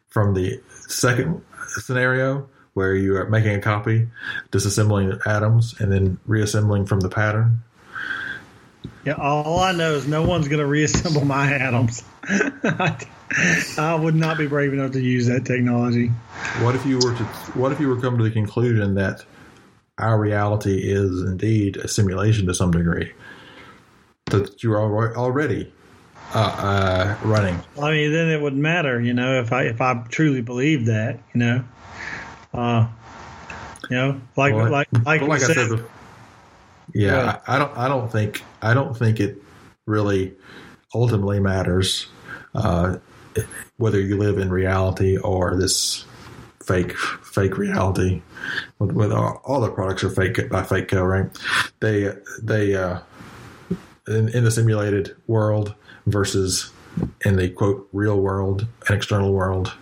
from the second scenario where you are making a copy, disassembling atoms, and then reassembling from the pattern? Yeah, all I know is no one's going to reassemble my atoms. I would not be brave enough to use that technology. What if you were to? What if you were come to the conclusion that our reality is indeed a simulation to some degree? That you are already uh, uh, running. I mean, then it wouldn't matter, you know, if I if I truly believed that, you know, uh, you know, like well, like like, like I said, said yeah, I, I, don't. I don't think. I don't think it really ultimately matters uh, whether you live in reality or this fake fake reality. With, with all, all the products are fake by Fakeco, right? They they uh, in, in the simulated world versus in the quote real world and external world.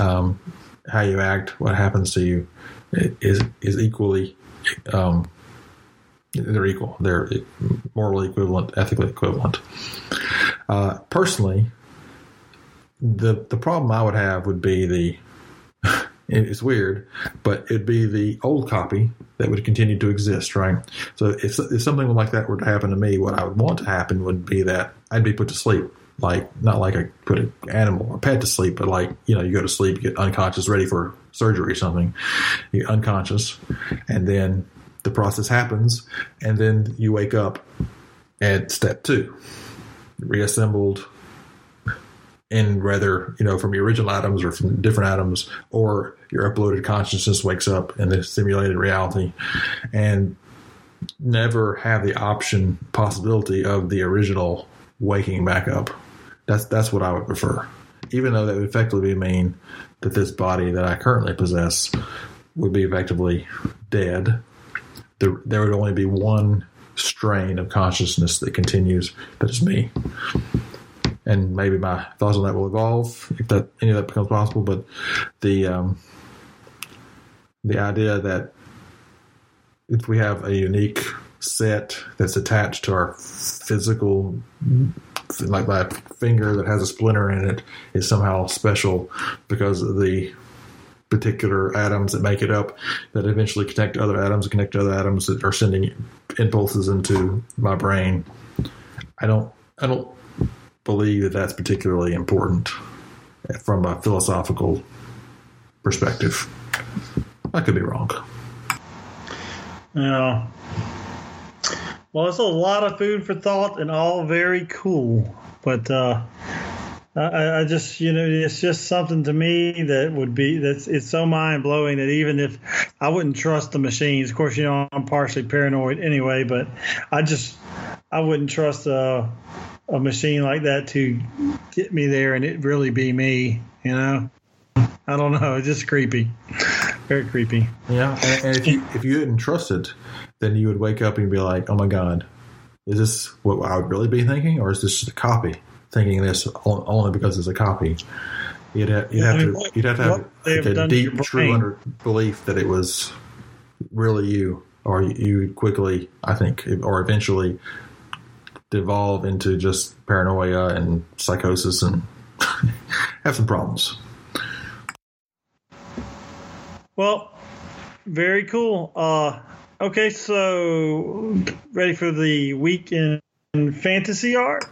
um, how you act, what happens to you, is is equally. Um, they're equal. They're morally equivalent, ethically equivalent. Uh, personally, the the problem I would have would be the it's weird, but it'd be the old copy that would continue to exist, right? So if, if something like that were to happen to me, what I would want to happen would be that I'd be put to sleep. Like, not like I put an animal or pet to sleep, but like, you know, you go to sleep, you get unconscious, ready for surgery or something. You get unconscious, and then the process happens, and then you wake up at step two, reassembled in rather, you know, from your original atoms or from different atoms, or your uploaded consciousness wakes up in the simulated reality and never have the option possibility of the original waking back up. That's that's what I would prefer. Even though that would effectively mean that this body that I currently possess would be effectively dead. There, there would only be one strain of consciousness that continues that is me and maybe my thoughts on that will evolve if that any of that becomes possible. But the um, the idea that if we have a unique set that's attached to our physical like my finger that has a splinter in it is somehow special because of the particular atoms that make it up that eventually connect to other atoms and connect to other atoms that are sending impulses into my brain i don't i don't believe that that's particularly important from a philosophical perspective. I could be wrong. Yeah. Well, it's a lot of food for thought and all very cool. But uh, I, I, just, you know, it's just something to me that would be that's it's so mind blowing that even if I wouldn't trust the machines, of course, you know, I'm partially paranoid anyway, but I just I wouldn't trust uh, a machine like that to get me there and it really be me, you know? I don't know. It's just creepy. Very creepy. Yeah. And, if you if you didn't trust it, then you would wake up and be like, oh my God, is this what I would really be thinking? Or is this just a copy thinking this only because it's a copy? You'd have, you'd have to you'd have to have like a deep, true under belief that it was really you, or you would quickly, I think, or eventually devolve into just paranoia and psychosis and have some problems. Well, very cool. Uh, okay, so ready for the week in fantasy art?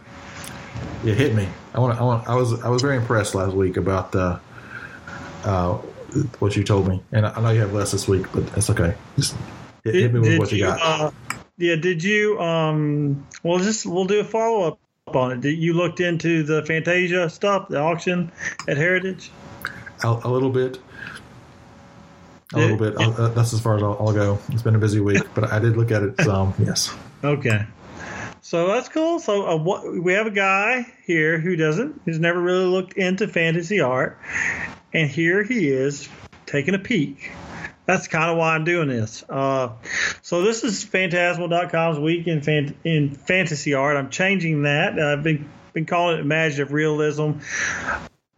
It hit me. I want. I want. I was. I was very impressed last week about uh, uh, what you told me, and I know you have less this week, but that's okay. Just hit, did, hit me with what you, you got. Uh, yeah, did you? Um, well, just we'll do a follow up on it. Did you looked into the Fantasia stuff, the auction at Heritage? A, a little bit. A little bit. Uh, that's as far as I'll, I'll, go. It's been a busy week, but I did look at it some. Yes. Okay. So that's cool. So uh, what, we have a guy here who doesn't, who's never really looked into fantasy art, and here he is taking a peek that's kind of why I'm doing this. Uh, so this is Phantasmal.com's week in, fan- in fantasy art. I'm changing that. I've been been calling it imaginative realism.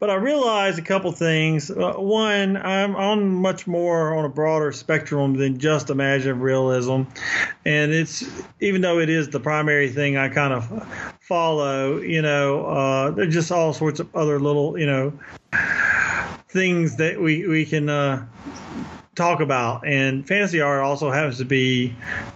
But I realized a couple things. Uh, one, I'm on much more on a broader spectrum than just imaginative realism, and it's even though it is the primary thing I kind of follow. You know, uh, there's just all sorts of other little, you know, things that we we can uh, talk about. And fantasy art also happens to be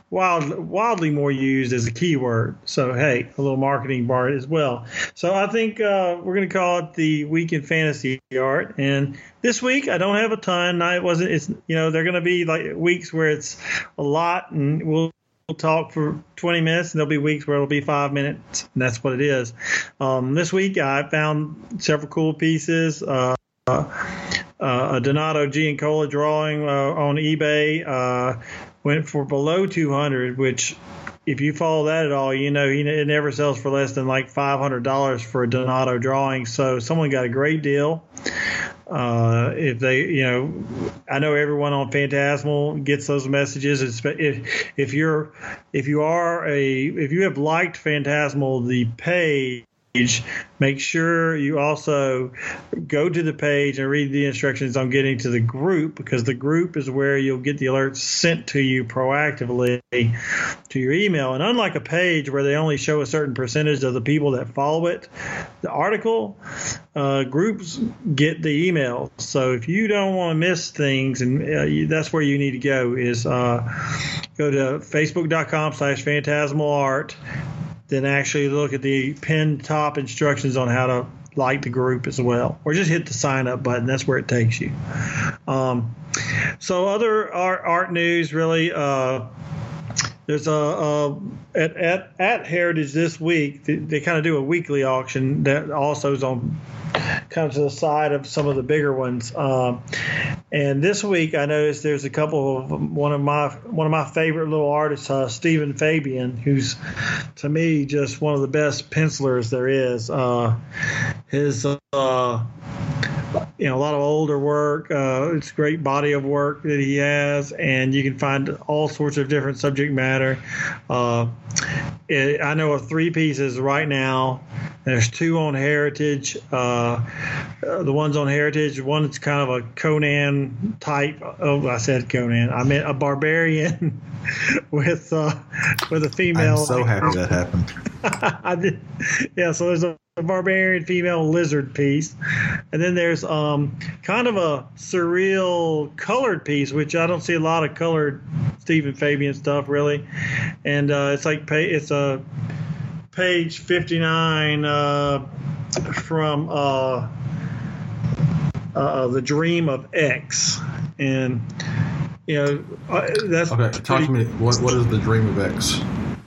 wild, wildly more used as a keyword. So, hey, a little marketing bar as well. So, I think uh, we're going to call it the week in fantasy art. And this week, I don't have a ton. I wasn't, it's, you know, they're going to be like weeks where it's a lot and we'll, we'll talk for 20 minutes and there'll be weeks where it'll be five minutes and that's what it is um, this week i found several cool pieces uh, a Donato Giancola drawing uh, on eBay uh, went for below 200, which if you follow that at all, you know it never sells for less than like $500 for a Donato drawing. So someone got a great deal. Uh, if they, you know, I know everyone on Phantasmal gets those messages. If if you're if you are a if you have liked Phantasmal the page make sure you also go to the page and read the instructions on getting to the group because the group is where you'll get the alerts sent to you proactively to your email. And unlike a page where they only show a certain percentage of the people that follow it, the article uh, groups get the email. So if you don't want to miss things, and uh, you, that's where you need to go is uh, go to facebook.com slash phantasmal art then actually look at the pinned top instructions on how to like the group as well, or just hit the sign up button. That's where it takes you. Um, so other art, art news really. Uh, there's a, a, at, at at Heritage this week. They, they kind of do a weekly auction that also is on kind of to the side of some of the bigger ones. Um, and this week, I noticed there's a couple of one of my one of my favorite little artists, uh, Stephen Fabian, who's to me just one of the best pencilers there is. Uh, his uh, you know a lot of older work. Uh, it's a great body of work that he has, and you can find all sorts of different subject matter. Uh, it, I know of three pieces right now. There's two on Heritage. Uh, the ones on Heritage, one is kind of a Conan type. Oh, I said Conan. I meant a barbarian with uh, with a female. I'm so happy that happened. I did. Yeah, so there's a a barbarian female lizard piece, and then there's um, kind of a surreal colored piece, which I don't see a lot of colored Stephen Fabian stuff really, and uh, it's like it's a page 59 uh, from uh, uh, the Dream of X, and you know uh, that's okay. Talk pretty, to me. What what is the Dream of X?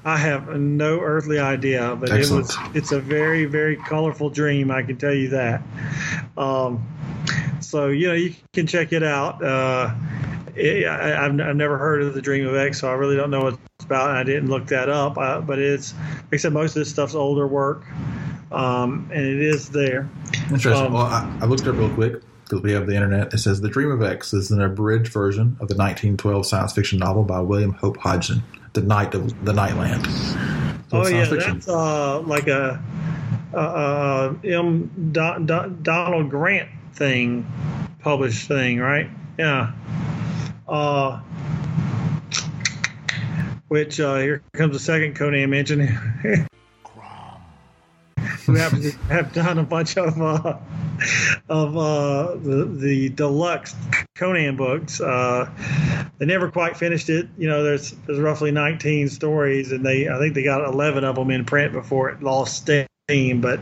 I have no earthly idea, but Excellent. it was it's a very very colorful dream. I can tell you that. Um, so you know you can check it out. Uh, it, I, have I've never heard of the Dream of X, so I really don't know what it's about. I didn't look that up, uh, but it's said, most of this stuff's older work, um, and it is there. Interesting. Um, well, I, I looked it up real quick because we have the internet. It says The Dream of X is an abridged version of the 1912 science fiction novel by William Hope Hodgson the night of the Nightland. So oh yeah, fiction. that's uh, like a, a, a M. Do, Do, Donald Grant thing, published thing, right? Yeah. Uh, which uh, here comes the second Conan mention. to have done a bunch of uh, of uh, the the deluxe Conan books. Uh, they never quite finished it. You know, there's there's roughly 19 stories, and they I think they got 11 of them in print before it lost steam. But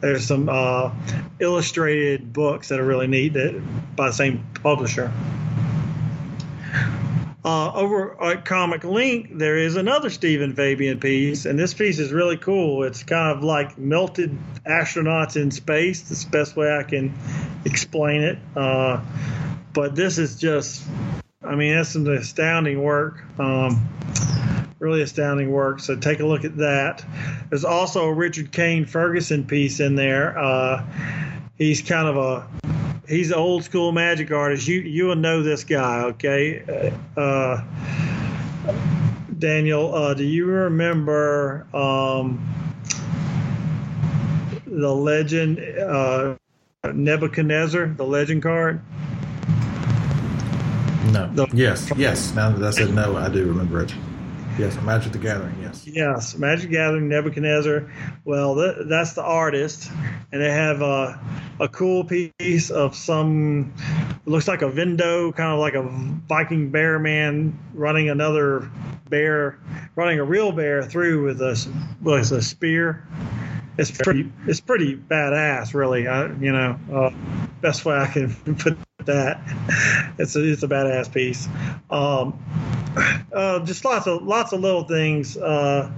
there's some uh, illustrated books that are really neat that by the same publisher. Uh, over at Comic Link, there is another Stephen Fabian piece, and this piece is really cool. It's kind of like melted astronauts in space. That's the best way I can explain it. Uh, but this is just, I mean, that's some astounding work. Um, really astounding work. So take a look at that. There's also a Richard Kane Ferguson piece in there. Uh, he's kind of a he's an old school magic artist. You you will know this guy, okay? Uh, Daniel, uh, do you remember um, the legend uh, Nebuchadnezzar, the legend card? No. The, yes, yes. Now that I said no, I do remember it. Yes, Magic the Gathering. Yes. Yes, Magic Gathering, Nebuchadnezzar. Well, that, that's the artist, and they have a, a cool piece of some. looks like a Vendo, kind of like a Viking bear man running another bear, running a real bear through with a with a spear. It's pretty. It's pretty badass, really. I, you know, uh, best way I can put that. It's a it's a badass piece. Um, uh, just lots of lots of little things uh,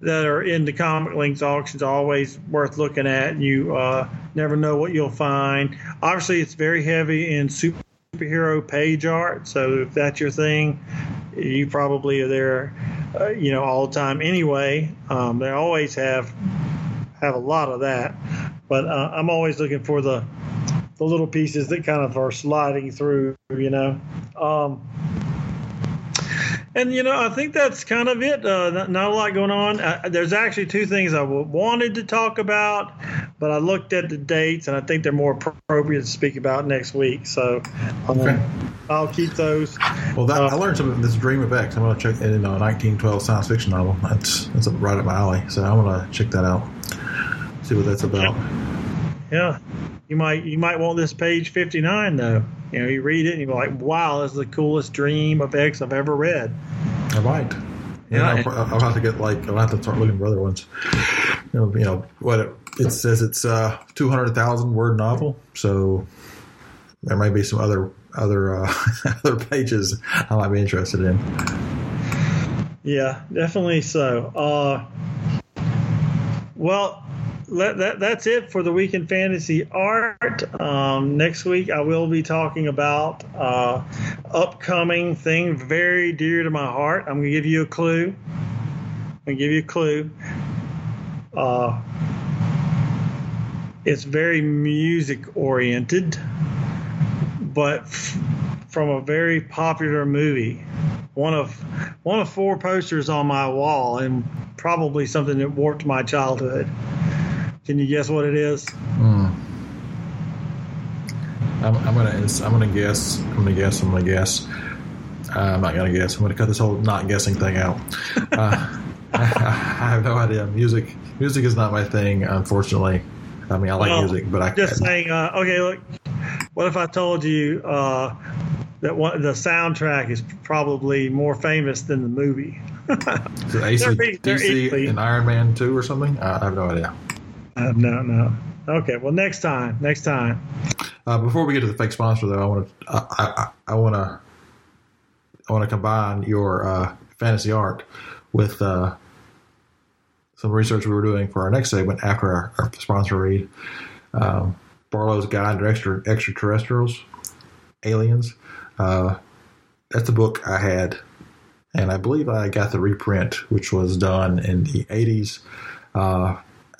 that are in the comic links auctions always worth looking at. You uh, never know what you'll find. Obviously, it's very heavy in superhero page art, so if that's your thing, you probably are there, uh, you know, all the time anyway. Um, they always have have a lot of that, but uh, I'm always looking for the the little pieces that kind of are sliding through, you know. Um, and you know, I think that's kind of it. Uh, not, not, a lot going on. Uh, there's actually two things I wanted to talk about, but I looked at the dates, and I think they're more appropriate to speak about next week. So, um, okay. I'll keep those. Well, that, uh, I learned something. this Dream of X. I'm going to check it in a 1912 science fiction novel. That's that's right up my alley. So I want to check that out. See what that's about. Yeah, you might you might want this page 59 though. You know, you read it and you're like, wow, this is the coolest dream of X I've ever read. I might. Yeah, I'll, I'll, have to get like I'll have to start looking for other ones. You know, you know what it, it says it's a two hundred thousand word novel, so there might be some other other uh, other pages I might be interested in. Yeah, definitely so. Uh, well, that, that's it for the week in fantasy art. Um, next week, I will be talking about uh, upcoming thing very dear to my heart. I'm going to give you a clue. I'm to give you a clue. Uh, it's very music oriented, but f- from a very popular movie. One of one of four posters on my wall, and probably something that warped my childhood. Can you guess what it is? Mm. I'm, I'm, gonna I'm gonna guess. I'm gonna guess. I'm gonna guess. Uh, I'm not gonna guess. I'm gonna cut this whole not guessing thing out. Uh, I, I, have no idea. Music music is not my thing, unfortunately. I mean, I like well, music, but I just saying. Uh, okay, look. What if I told you uh, that one, the soundtrack is probably more famous than the movie? is it AC/DC and Iron Man Two or something? I have no idea. Uh, no, no. Okay, well, next time. Next time. Uh, before we get to the fake sponsor, though, I want to I, I, I want to I want to combine your uh, fantasy art with uh, some research we were doing for our next segment after our, our sponsor read. Um, Barlowe's Guide to Extra, Extraterrestrials, Aliens. Uh, that's the book I had, and I believe I got the reprint, which was done in the 80s.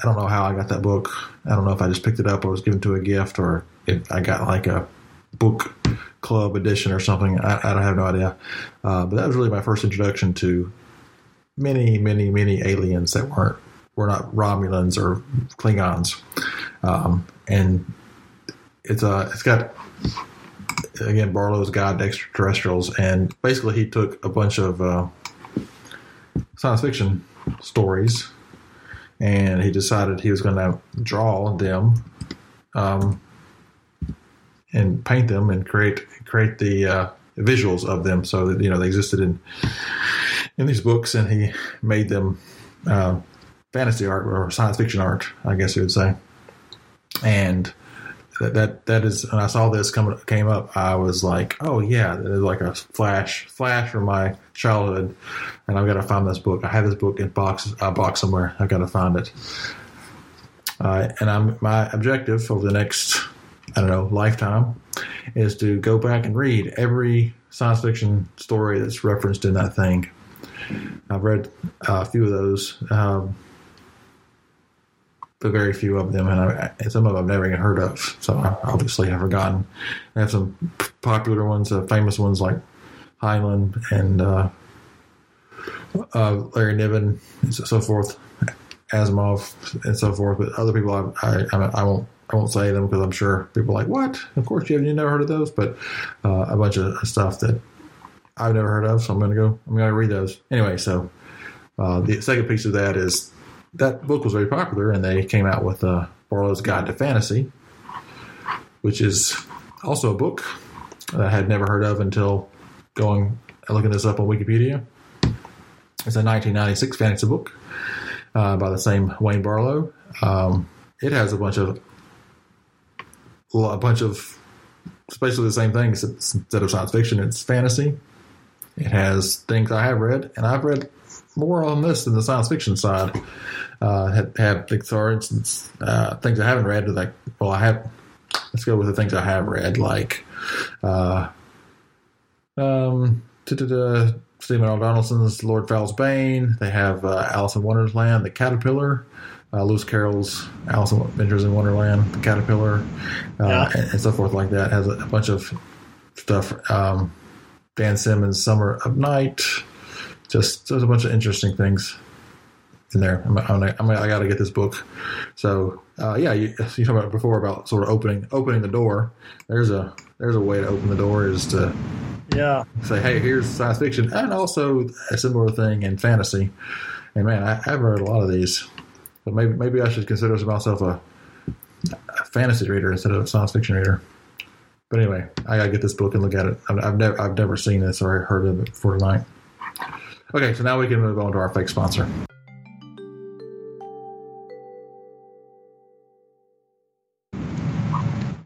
I don't know how I got that book. I don't know if I just picked it up or was given to a gift or if I got like a book club edition or something. I, I don't have no idea. Uh, but that was really my first introduction to many, many, many aliens that weren't were not Romulans or Klingons. Um, and it's a uh, it's got again Barlowe's Guide to Extraterrestrials, and basically he took a bunch of uh, science fiction stories and he decided he was going to draw them um, and paint them and create create the uh, visuals of them so that you know they existed in in these books and he made them uh, fantasy art or science fiction art I guess you would say. And that that, that is when I saw this come came up I was like oh yeah is like a flash flash from my childhood and I've got to find this book. I have this book in box a box somewhere. I've got to find it. Uh, and I'm my objective over the next I don't know lifetime is to go back and read every science fiction story that's referenced in that thing. I've read a few of those, um, but very few of them, and, I, and, some of them I've never even heard of. So I obviously have forgotten. I have some popular ones, uh, famous ones like Heinlein and uh, uh, Larry Niven, and so forth, Asimov, and so forth. But other people, I, I, I won't. I won't say them because I'm sure people are like, "What? Of course you haven't. Never heard of those?" But uh, a bunch of stuff that I've never heard of, so I'm going to go. I'm going to read those anyway. So uh, the second piece of that is that book was very popular, and they came out with uh, Barlowe's Guide to Fantasy, which is also a book that I had never heard of until going looking this up on Wikipedia. It's a 1996 fantasy book uh, by the same Wayne Barlowe. Um, it has a bunch of a bunch of basically the same thing instead of science fiction. It's fantasy. It has things I have read, and I've read more on this than the science fiction side. Uh, have, have for instance, uh, things I haven't read. Like, well, I have. Let's go with the things I have read, like, uh, um, Stephen R. Donaldson's Lord Fowl's Bane. They have uh, Alice in Wonderland, The Caterpillar. Uh, Lewis Carroll's Alice Adventures in Wonderland, The Caterpillar, uh, yeah. and, and, so forth like that. Has a, a bunch of stuff. Um, Dan Simmons' Summer of Night. Just there's a bunch of interesting things in there. I'm, I'm, I'm, i got to get this book. So uh, yeah, you, you talked about before about sort of opening opening the door. There's a there's a way to open the door is to yeah say hey here's science fiction and also a similar thing in fantasy. And man, I, I've read a lot of these, but maybe maybe I should consider myself a, a fantasy reader instead of a science fiction reader. But anyway, I gotta get this book and look at it. I've, I've never I've never seen this or heard of it before tonight. Okay, so now we can move on to our fake sponsor.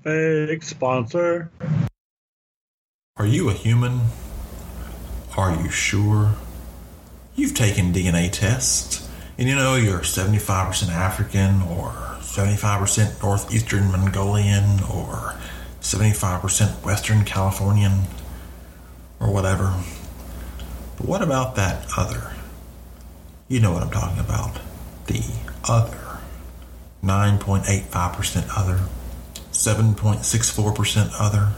Fake sponsor. Are you a human? Are you sure? You've taken DNA tests, and you know you're 75% African, or 75% Northeastern Mongolian, or 75% Western Californian, or whatever. What about that other? You know what I'm talking about. The other. 9.85% other, 7.64% other,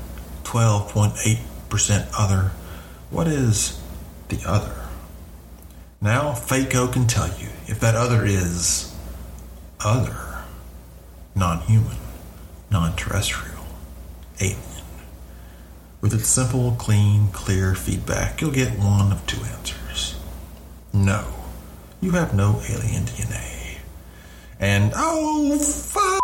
12.8% other. What is the other? Now, FACO can tell you if that other is other, non human, non terrestrial, alien. With its simple, clean, clear feedback, you'll get one of two answers. No, you have no alien DNA. And oh, fuck!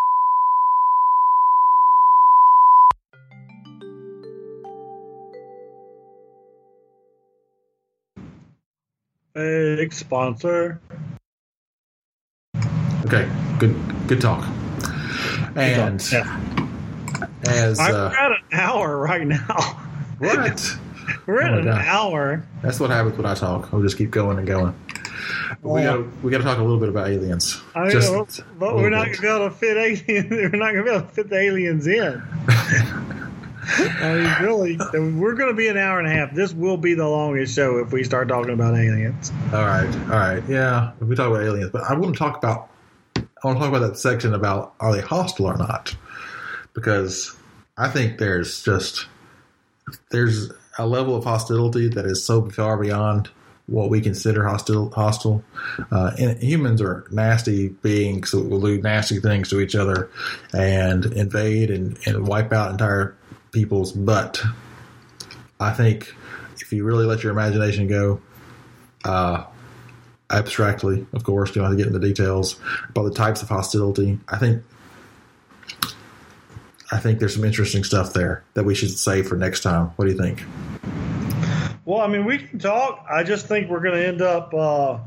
Fake sponsor. Okay, good good talk. And Yeah. As I've uh, at an hour right now. what? We're at Oh an God. hour. That's what happens when I talk. I'll just keep going and going. We got we got to talk a little bit about aliens. I mean, Just but a but little we're not going to be able to fit aliens. We're not going to be able to fit the aliens in. I mean, really, we're going to be an hour and a half. This will be the longest show if we start talking about aliens. All right, all right, yeah. We talk about aliens, but I want to talk about I want to talk about that section about are they hostile or not? Because I think there's just there's a level of hostility that is so far beyond what we consider hostile. Hostile, uh, and humans are nasty beings that will do nasty things to each other and invade and, and wipe out entire peoples. But I think if you really let your imagination go, uh, abstractly, of course, you don't have to get into details about the types of hostility. I think I think there's some interesting stuff there that we should save for next time. What do you think? Well, I mean, we can talk. I just think we're going to end up uh,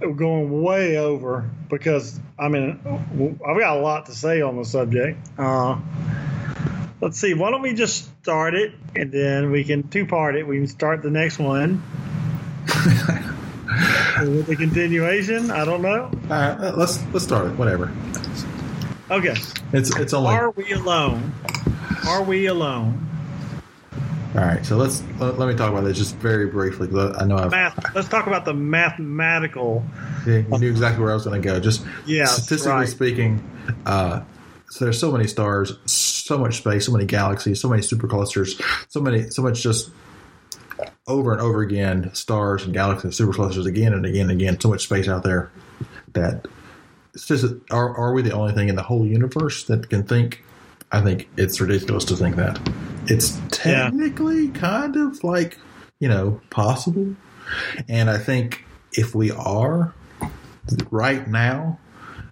going way over because, I mean, I've got a lot to say on the subject. Uh, let's see. Why don't we just start it and then we can two part it? We can start the next one. With the continuation, I don't know. All right, let's let's start it. Whatever. Okay. It's it's only Are we alone? Are we alone? all right. So let's let, let me talk about this just very briefly. I know I've Math. Let's talk about the mathematical. Yeah, you knew exactly where I was going to go. Just Yes, statistically right. speaking, uh, so there's so many stars, so much space, so many galaxies, so many superclusters, so many, so much just over and over again, stars and galaxies, superclusters again and again and again. So much space out there that it's just are are we the only thing in the whole universe that can think? I think it's ridiculous to think that. It's technically kind of like you know possible, and I think if we are right now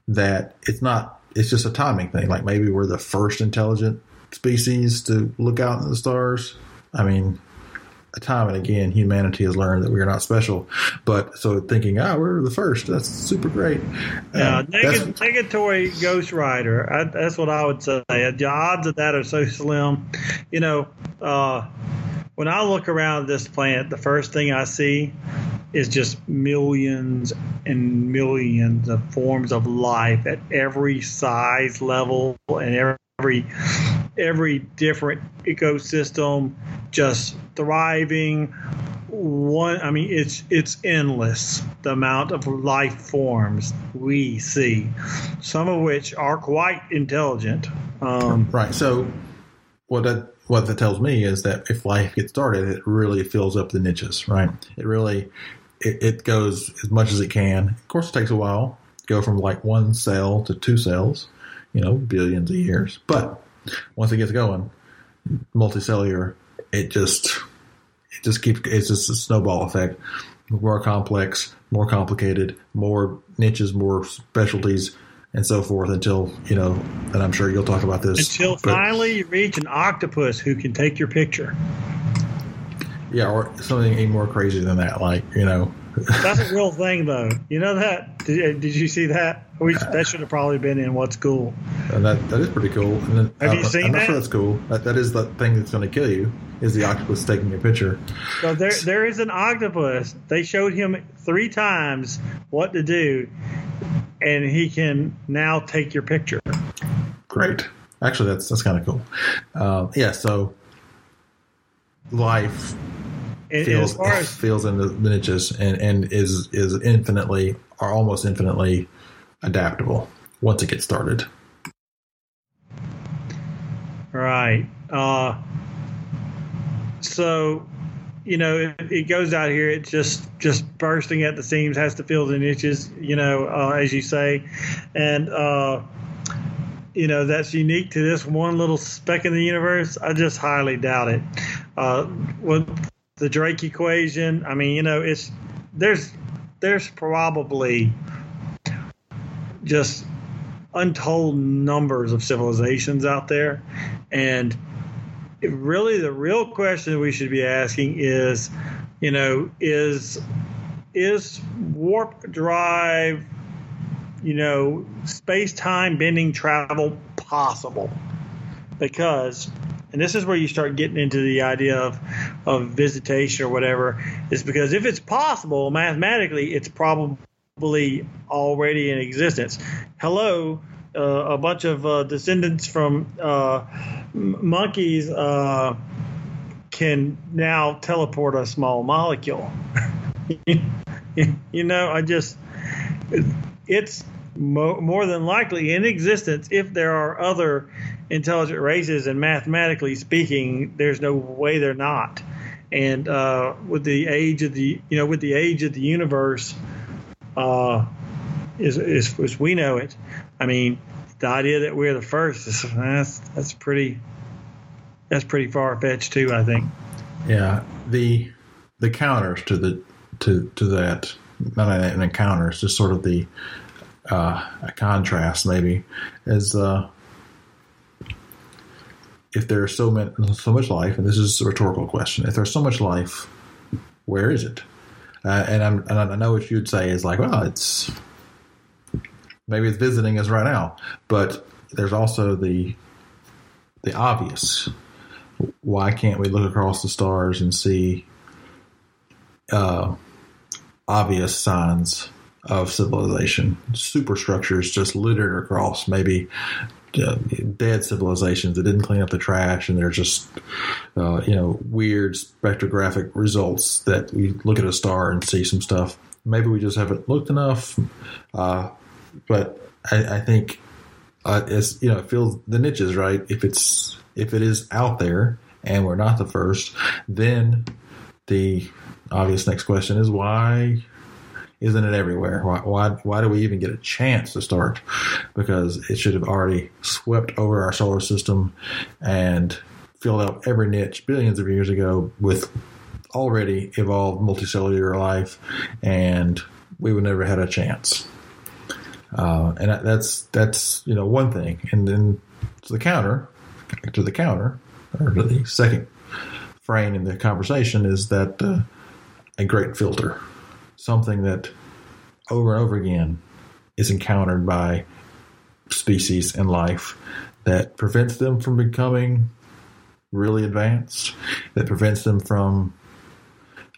that it's not it's just a timing thing like maybe we're the first intelligent species to look out in the stars i mean time and again humanity has learned that we're not special but so thinking ah we're the first that's super great Yeah, Um, neg- negatory Ghost Rider. I, that's what I would say. The odds of that are so slim. You know, uh, when I look around this planet, the first thing I see is just millions and millions of forms of life at every size level and every every different ecosystem just thriving one i mean it's it's endless the amount of life forms we see some of which are quite intelligent um, right so what that what that tells me is that if life gets started, it really fills up the niches, right? It really it, it goes as much as it can. Of course, it takes a while. Go from like one cell to two cells, you know, billions of years. But once it gets going, multicellular, it just it just keeps it's just a snowball effect. More complex, more complicated, more niches, more specialties, and so forth until you know. And I'm sure you'll talk about this Until finally you reach an octopus who can take your picture. yeah, or something even more crazy than that. Like you know, That's a real thing, though. You know that? Did, uh, did you see that? We, that should have probably been in what's cool. and that that is pretty cool. And then, Have I'm, you uh, seen I'm not sure that's cool. That that is the thing that's going to kill you. Is the octopus taking your picture? So there, there is an octopus. They showed him three times what to do, and he can now take your picture. Great. Actually, that's that's kind of cool. Uh, yeah. So life And, and feels as far as feels in the niches and and is is infinitely or almost infinitely adaptable once it gets started. Right. Uh, so, you know, it, it goes out here. It's just just bursting at the seams, has to fill the niches. You know, uh, as you say, and uh, you know that's unique to this one little speck in the universe. I just highly doubt it. Uh, the Drake equation, I mean, you know, it's there's there's probably just untold numbers of civilizations out there. And really the real question we should be asking is you know is is warp drive you know space-time bending travel possible? Because and this is where you start getting into the idea of of visitation or whatever is because if it's possible mathematically it's probably already in existence. Hello uh, a bunch of uh, descendants from uh, monkeys uh, can now teleport a small molecule. You know i just it's mo- more than likely in existence if there are other intelligent races and mathematically speaking there's no way they're not and uh, with the age of the you know with the age of the universe uh, is, as we know it i mean the idea that we're the first is that's that's pretty that's pretty far fetched too i think Yeah. The the counters to the to to that not an encounter, it's just sort of the uh, a contrast maybe is uh, if there's so much so much life, and this is a rhetorical question, if there's so much life, where is it? Uh, and and I know what you'd say is like, well, it's maybe it's visiting us right now, but there's also the the obvious. Why can't we look across the stars and see uh, obvious signs of civilization? Superstructures just littered across, maybe uh, dead civilizations that didn't clean up the trash, and they're just uh, you know weird spectrographic results that we look at a star and see some stuff. Maybe we just haven't looked enough, uh, but I, I think uh, it's you know it feels the niches right. If it's if it is out there and we're not the first, then the obvious next question is why isn't it everywhere? Why, why, why do we even get a chance to start? Because it should have already swept over our solar system and filled out every niche billions of years ago with already evolved multicellular life, and we would never had a chance. Uh, and that's that's you know one thing, and then to the counter, to the counter, or to the second frame in the conversation is that uh, a great filter, something that over and over again is encountered by species and life that prevents them from becoming really advanced, that prevents them from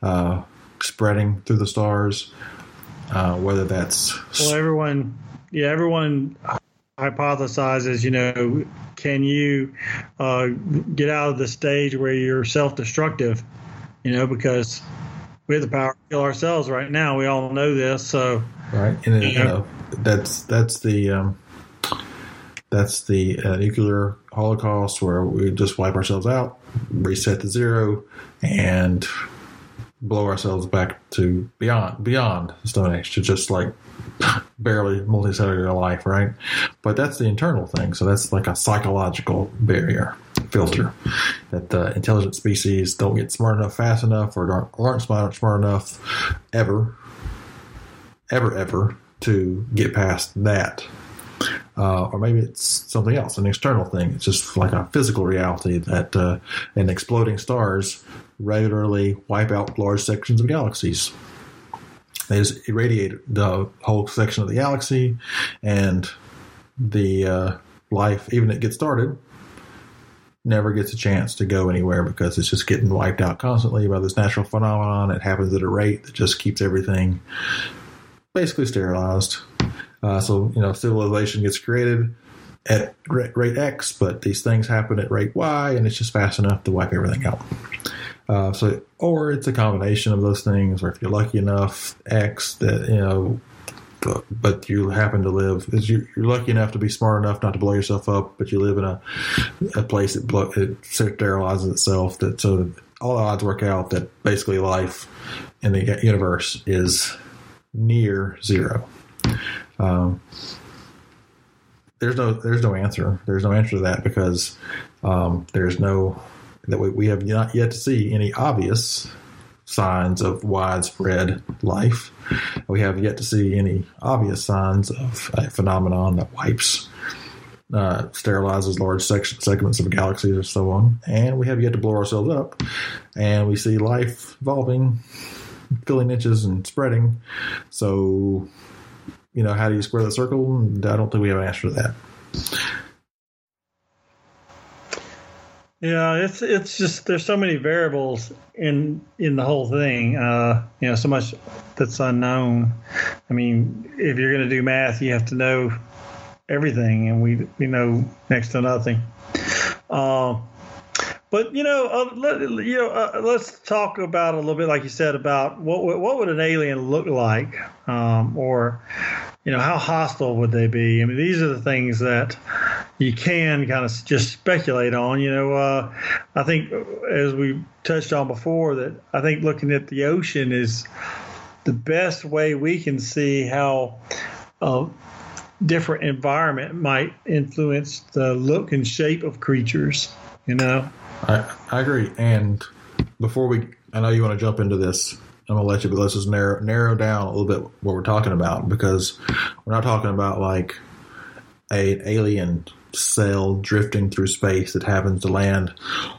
uh, spreading through the stars, uh, whether that's Well, everyone, yeah, everyone hypothesizes, you know, can you uh, get out of the stage where you're self-destructive? You know, because we have the power to kill ourselves right now. We all know this. So, right? And you know, that's that's the um, that's the uh, nuclear Holocaust where we just wipe ourselves out, reset to zero, and blow ourselves back to beyond beyond the Stone Age to just like barely multicellular life, right? But that's the internal thing. So that's like a psychological barrier filter that the intelligent species don't get smart enough fast enough or aren't, aren't smart, smart enough ever, ever, ever to get past that. Uh, or maybe it's something else, an external thing. It's just like a physical reality that uh, and exploding stars regularly wipe out large sections of galaxies. They just irradiate the whole section of the galaxy, and the uh, life, even it gets started, never gets a chance to go anywhere because it's just getting wiped out constantly by this natural phenomenon. It happens at a rate that just keeps everything basically sterilized. Uh, so, you know, civilization gets created at rate X, but these things happen at rate Y, and it's just fast enough to wipe everything out. Uh, so, or it's a combination of those things, or if you're lucky enough, X that you know, but, you happen to live, is you, are lucky enough to be smart enough not to blow yourself up, but you live in a a place that it sterilizes itself. That so all the odds work out that basically life in the universe is near zero. Um, there's no there's no answer. There's no answer to that because um, there's no that we, we have not yet to see any obvious signs of widespread life. We have yet to see any obvious signs of a phenomenon that wipes, uh, sterilizes large section, segments of galaxies or so on. And we have yet to blow ourselves up. And we see life evolving, filling niches and spreading. So you know, how do you square the circle? I don't think we have an answer to that. Yeah, it's it's just there's so many variables in in the whole thing. Uh, you know, so much that's unknown. I mean, if you're going to do math, you have to know everything, and we we know next to nothing. Uh, but you know, uh, let, you know, uh, let's talk about a little bit, like you said, about what what would an alien look like, um, or you know, how hostile would they be? I mean, these are the things that you can kind of just speculate on. You know, uh, I think as we touched on before, that I think looking at the ocean is the best way we can see how. Uh, different environment might influence the look and shape of creatures you know I, I agree. And before we, I know you want to jump into this. I'm gonna let you, but let's just narrow narrow down a little bit what we're talking about because we're not talking about like a, an alien cell drifting through space that happens to land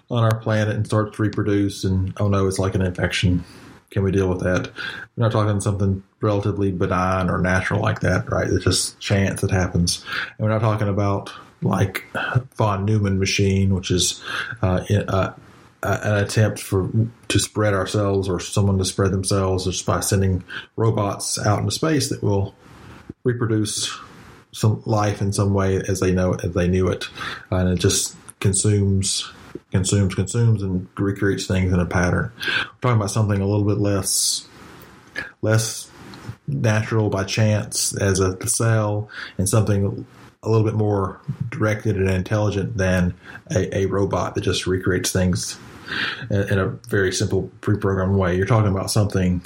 on our planet and starts to reproduce and oh no, it's like an infection. Can we deal with that? We're not talking something relatively benign or natural like that, right? It's just chance that happens. And we're not talking about like von Neumann machine, which is uh, uh, an attempt for to spread ourselves or someone to spread themselves just by sending robots out into space that will reproduce some life in some way as they know it, as they knew it, and it just consumes, consumes, consumes, and recreates things in a pattern. Talking about something a little bit less, less natural by chance as a cell, and something a little bit more directed and intelligent than a, a robot that just recreates things in, in a very simple pre-programmed way. You're talking about something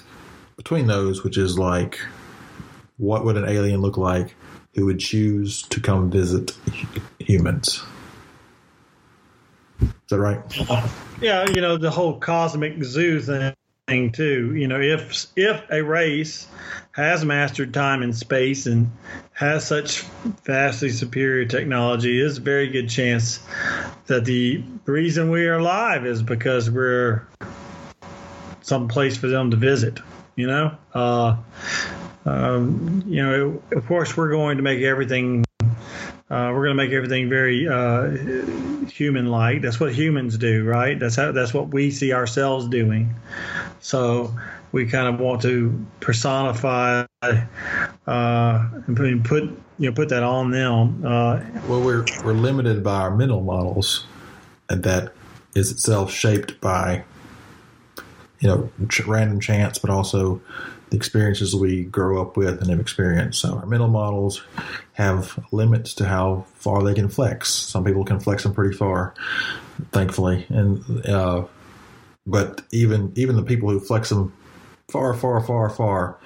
between those, which is like, what would an alien look like who would choose to come visit humans? Is that right? Yeah, you know the whole cosmic zoo thing too. You know, if if a race has mastered time and space and has such vastly superior technology, there's a very good chance that the reason we are alive is because we're some place for them to visit. You know, uh, um, you know, of course, we're going to make everything. Uh, we're going to make everything very uh, human-like. That's what humans do, right? That's how. That's what we see ourselves doing. So we kind of want to personify uh, and put you know put that on them. Uh, well, we're we're limited by our mental models, and that is itself shaped by you know random chance, but also the experiences we grow up with and have experienced. So our mental models have limits to how far they can flex. Some people can flex them pretty far, thankfully, and uh, but even even the people who flex them far, far, far, far,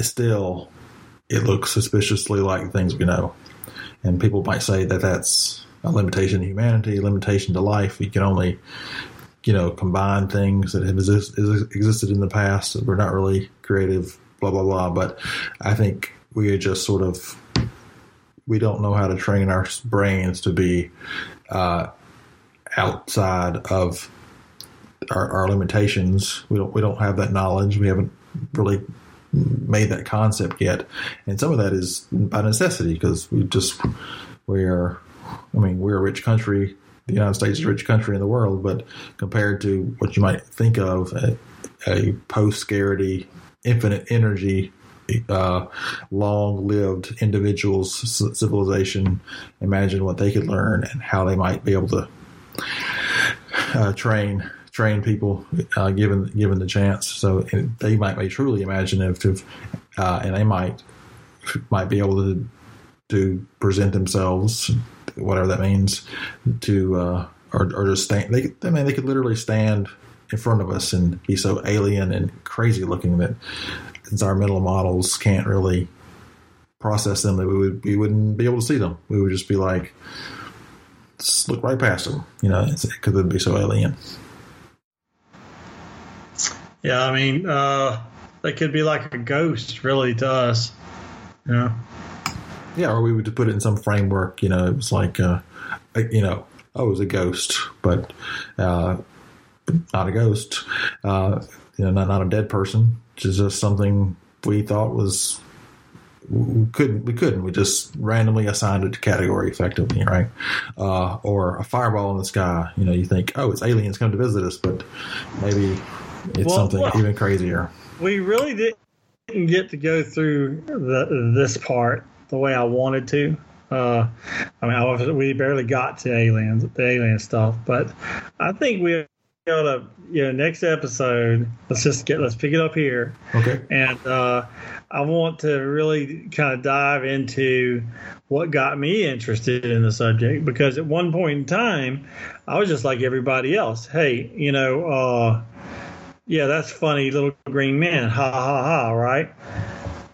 still it looks suspiciously like things we know. And people might say that that's a limitation to humanity, a limitation to life. You can only you know, combine things that have exist, existed in the past. We're not really creative, blah blah blah. But I think we are just sort of we don't know how to train our brains to be uh, outside of our, our, limitations. We don't we don't have that knowledge. We haven't really made that concept yet, and some of that is by necessity because we just we are. I mean, we're a rich country the United States is a rich country in the world, but compared to what you might think of a, a post scarcity, infinite energy, uh, long lived individuals civilization, imagine what they could learn and how they might be able to uh, train train people uh, given given the chance. So they might be truly imaginative, uh, and they might might be able to to present themselves whatever that means, to uh, or, or just stand. They, I mean, they could literally stand in front of us and be so alien and crazy looking that since our mental models can't really process them, that we would we wouldn't be able to see them. We would just be like, look right past them, you know, because it'd be so alien. Yeah, I mean, uh, they could be like a ghost, really, to us. You know? Yeah, or we would put it in some framework. You know, it was like, uh, you know, oh, it was a ghost, but uh, not a ghost. Uh, you know, not not a dead person. It's just something we thought was we couldn't we couldn't we just randomly assigned it to category effectively right uh, or a fireball in the sky you know you think oh it's aliens come to visit us but maybe it's well, something well, even crazier we really didn't get to go through the, this part the way I wanted to. Uh, I mean, I we barely got to aliens, the alien stuff, but I think we to, you know, next episode, let's just get, let's pick it up here. Okay. And uh, I want to really kind of dive into what got me interested in the subject because at one point in time, I was just like everybody else. Hey, you know, uh, yeah, that's funny, little green man, ha ha ha, right?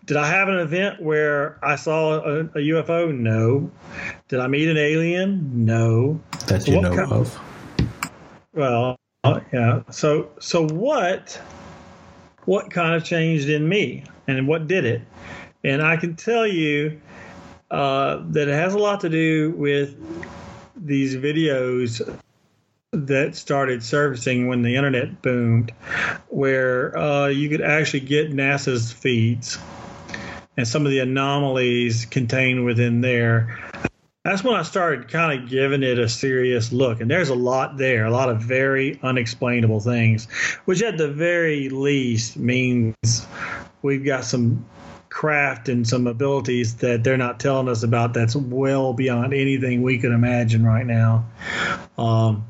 Did I have an event where I saw a, a UFO? No. Did I meet an alien? No. That you know kind, of. Well, yeah. So, so what? What kind of changed in me, and what did it? And I can tell you uh, that it has a lot to do with these videos that started surfacing when the internet boomed, where uh, you could actually get NASA's feeds and some of the anomalies contained within there. That's when I started kind of giving it a serious look. And there's a lot there, a lot of very unexplainable things, which at the very least means we've got some craft and some abilities that they're not telling us about that's well beyond anything we could imagine right now. Um,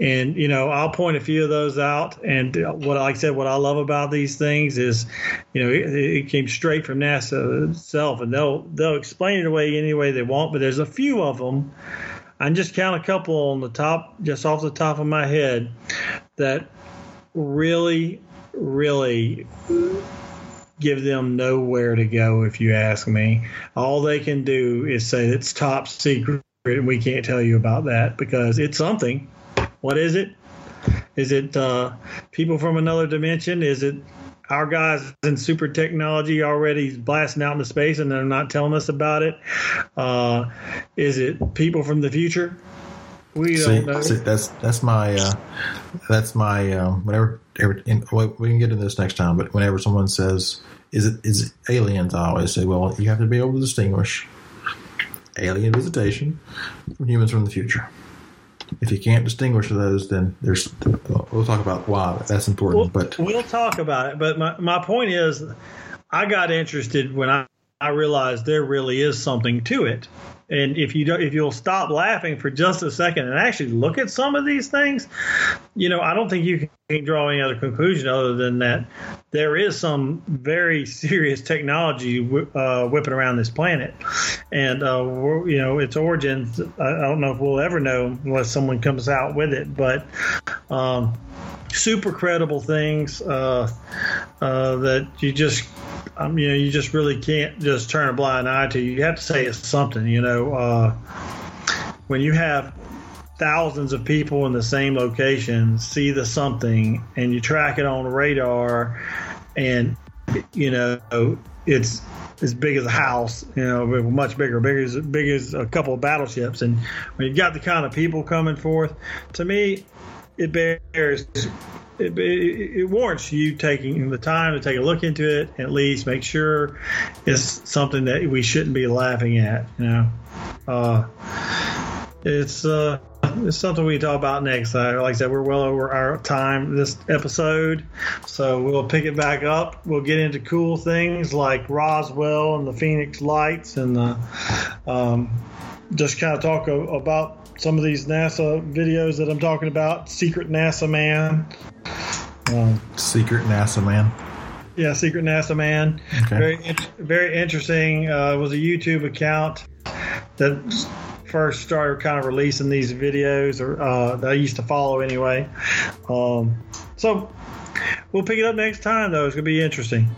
and you know i'll point a few of those out. And uh, what like i said what i love about these things is you know it, it, came straight from nasa itself. And they'll they'll explain it away any way they want but there's a few of them. I can just count a couple on the top just off the top of my head that really really give them nowhere to go if you ask me. All they can do is say it's top secret and we can't tell you about that because it's something what is it? Is it uh, people from another dimension? Is it our guys in super technology already blasting out into space and they're not telling us about it? Uh, is it people from the future? We see, don't know. See, that's that's my uh, that's my um, whenever in, we can get into this next time. But whenever someone says, "Is it is it aliens?" I always say, "Well, you have to be able to distinguish alien visitation from humans from the future." If you can't distinguish those, then there's we'll talk about why that's important. We'll, but we'll talk about it. But my my point is, I got interested when I I realized there really is something to it. And if you don't, if you'll stop laughing for just a second and actually look at some of these things, you know, I don't think you can't draw any other conclusion other than that there is some very serious technology uh, whipping around this planet, and uh, you know its origins. I don't know if we'll ever know unless someone comes out with it, but. Um, super credible things uh, uh, that you just um, you know you just really can't just turn a blind eye to. You have to say it's something. You know, uh, when you have thousands of people in the same location see the something and you track it on radar and you know it's as big as a house, you know, much bigger, big as big as a couple of battleships. And when you've got the kind of people coming forth, to me, it bears it, it, it, warrants you taking the time to take a look into it, at least make sure it's something that we shouldn't be laughing at. You know, uh, it's uh, it's something we talk about next. Uh, like I said, we're well over our time this episode, so we'll pick it back up. We'll get into cool things like Roswell and the Phoenix Lights, and the, um, just kind of talk about some of these NASA videos that I'm talking about. Secret NASA Man. Um, Secret NASA Man. Yeah, Secret NASA Man. Okay. Very, very interesting. Uh, it was a YouTube account that first started kind of releasing these videos, or uh, that I used to follow anyway. Um, so we'll pick it up next time, though. It's gonna be interesting.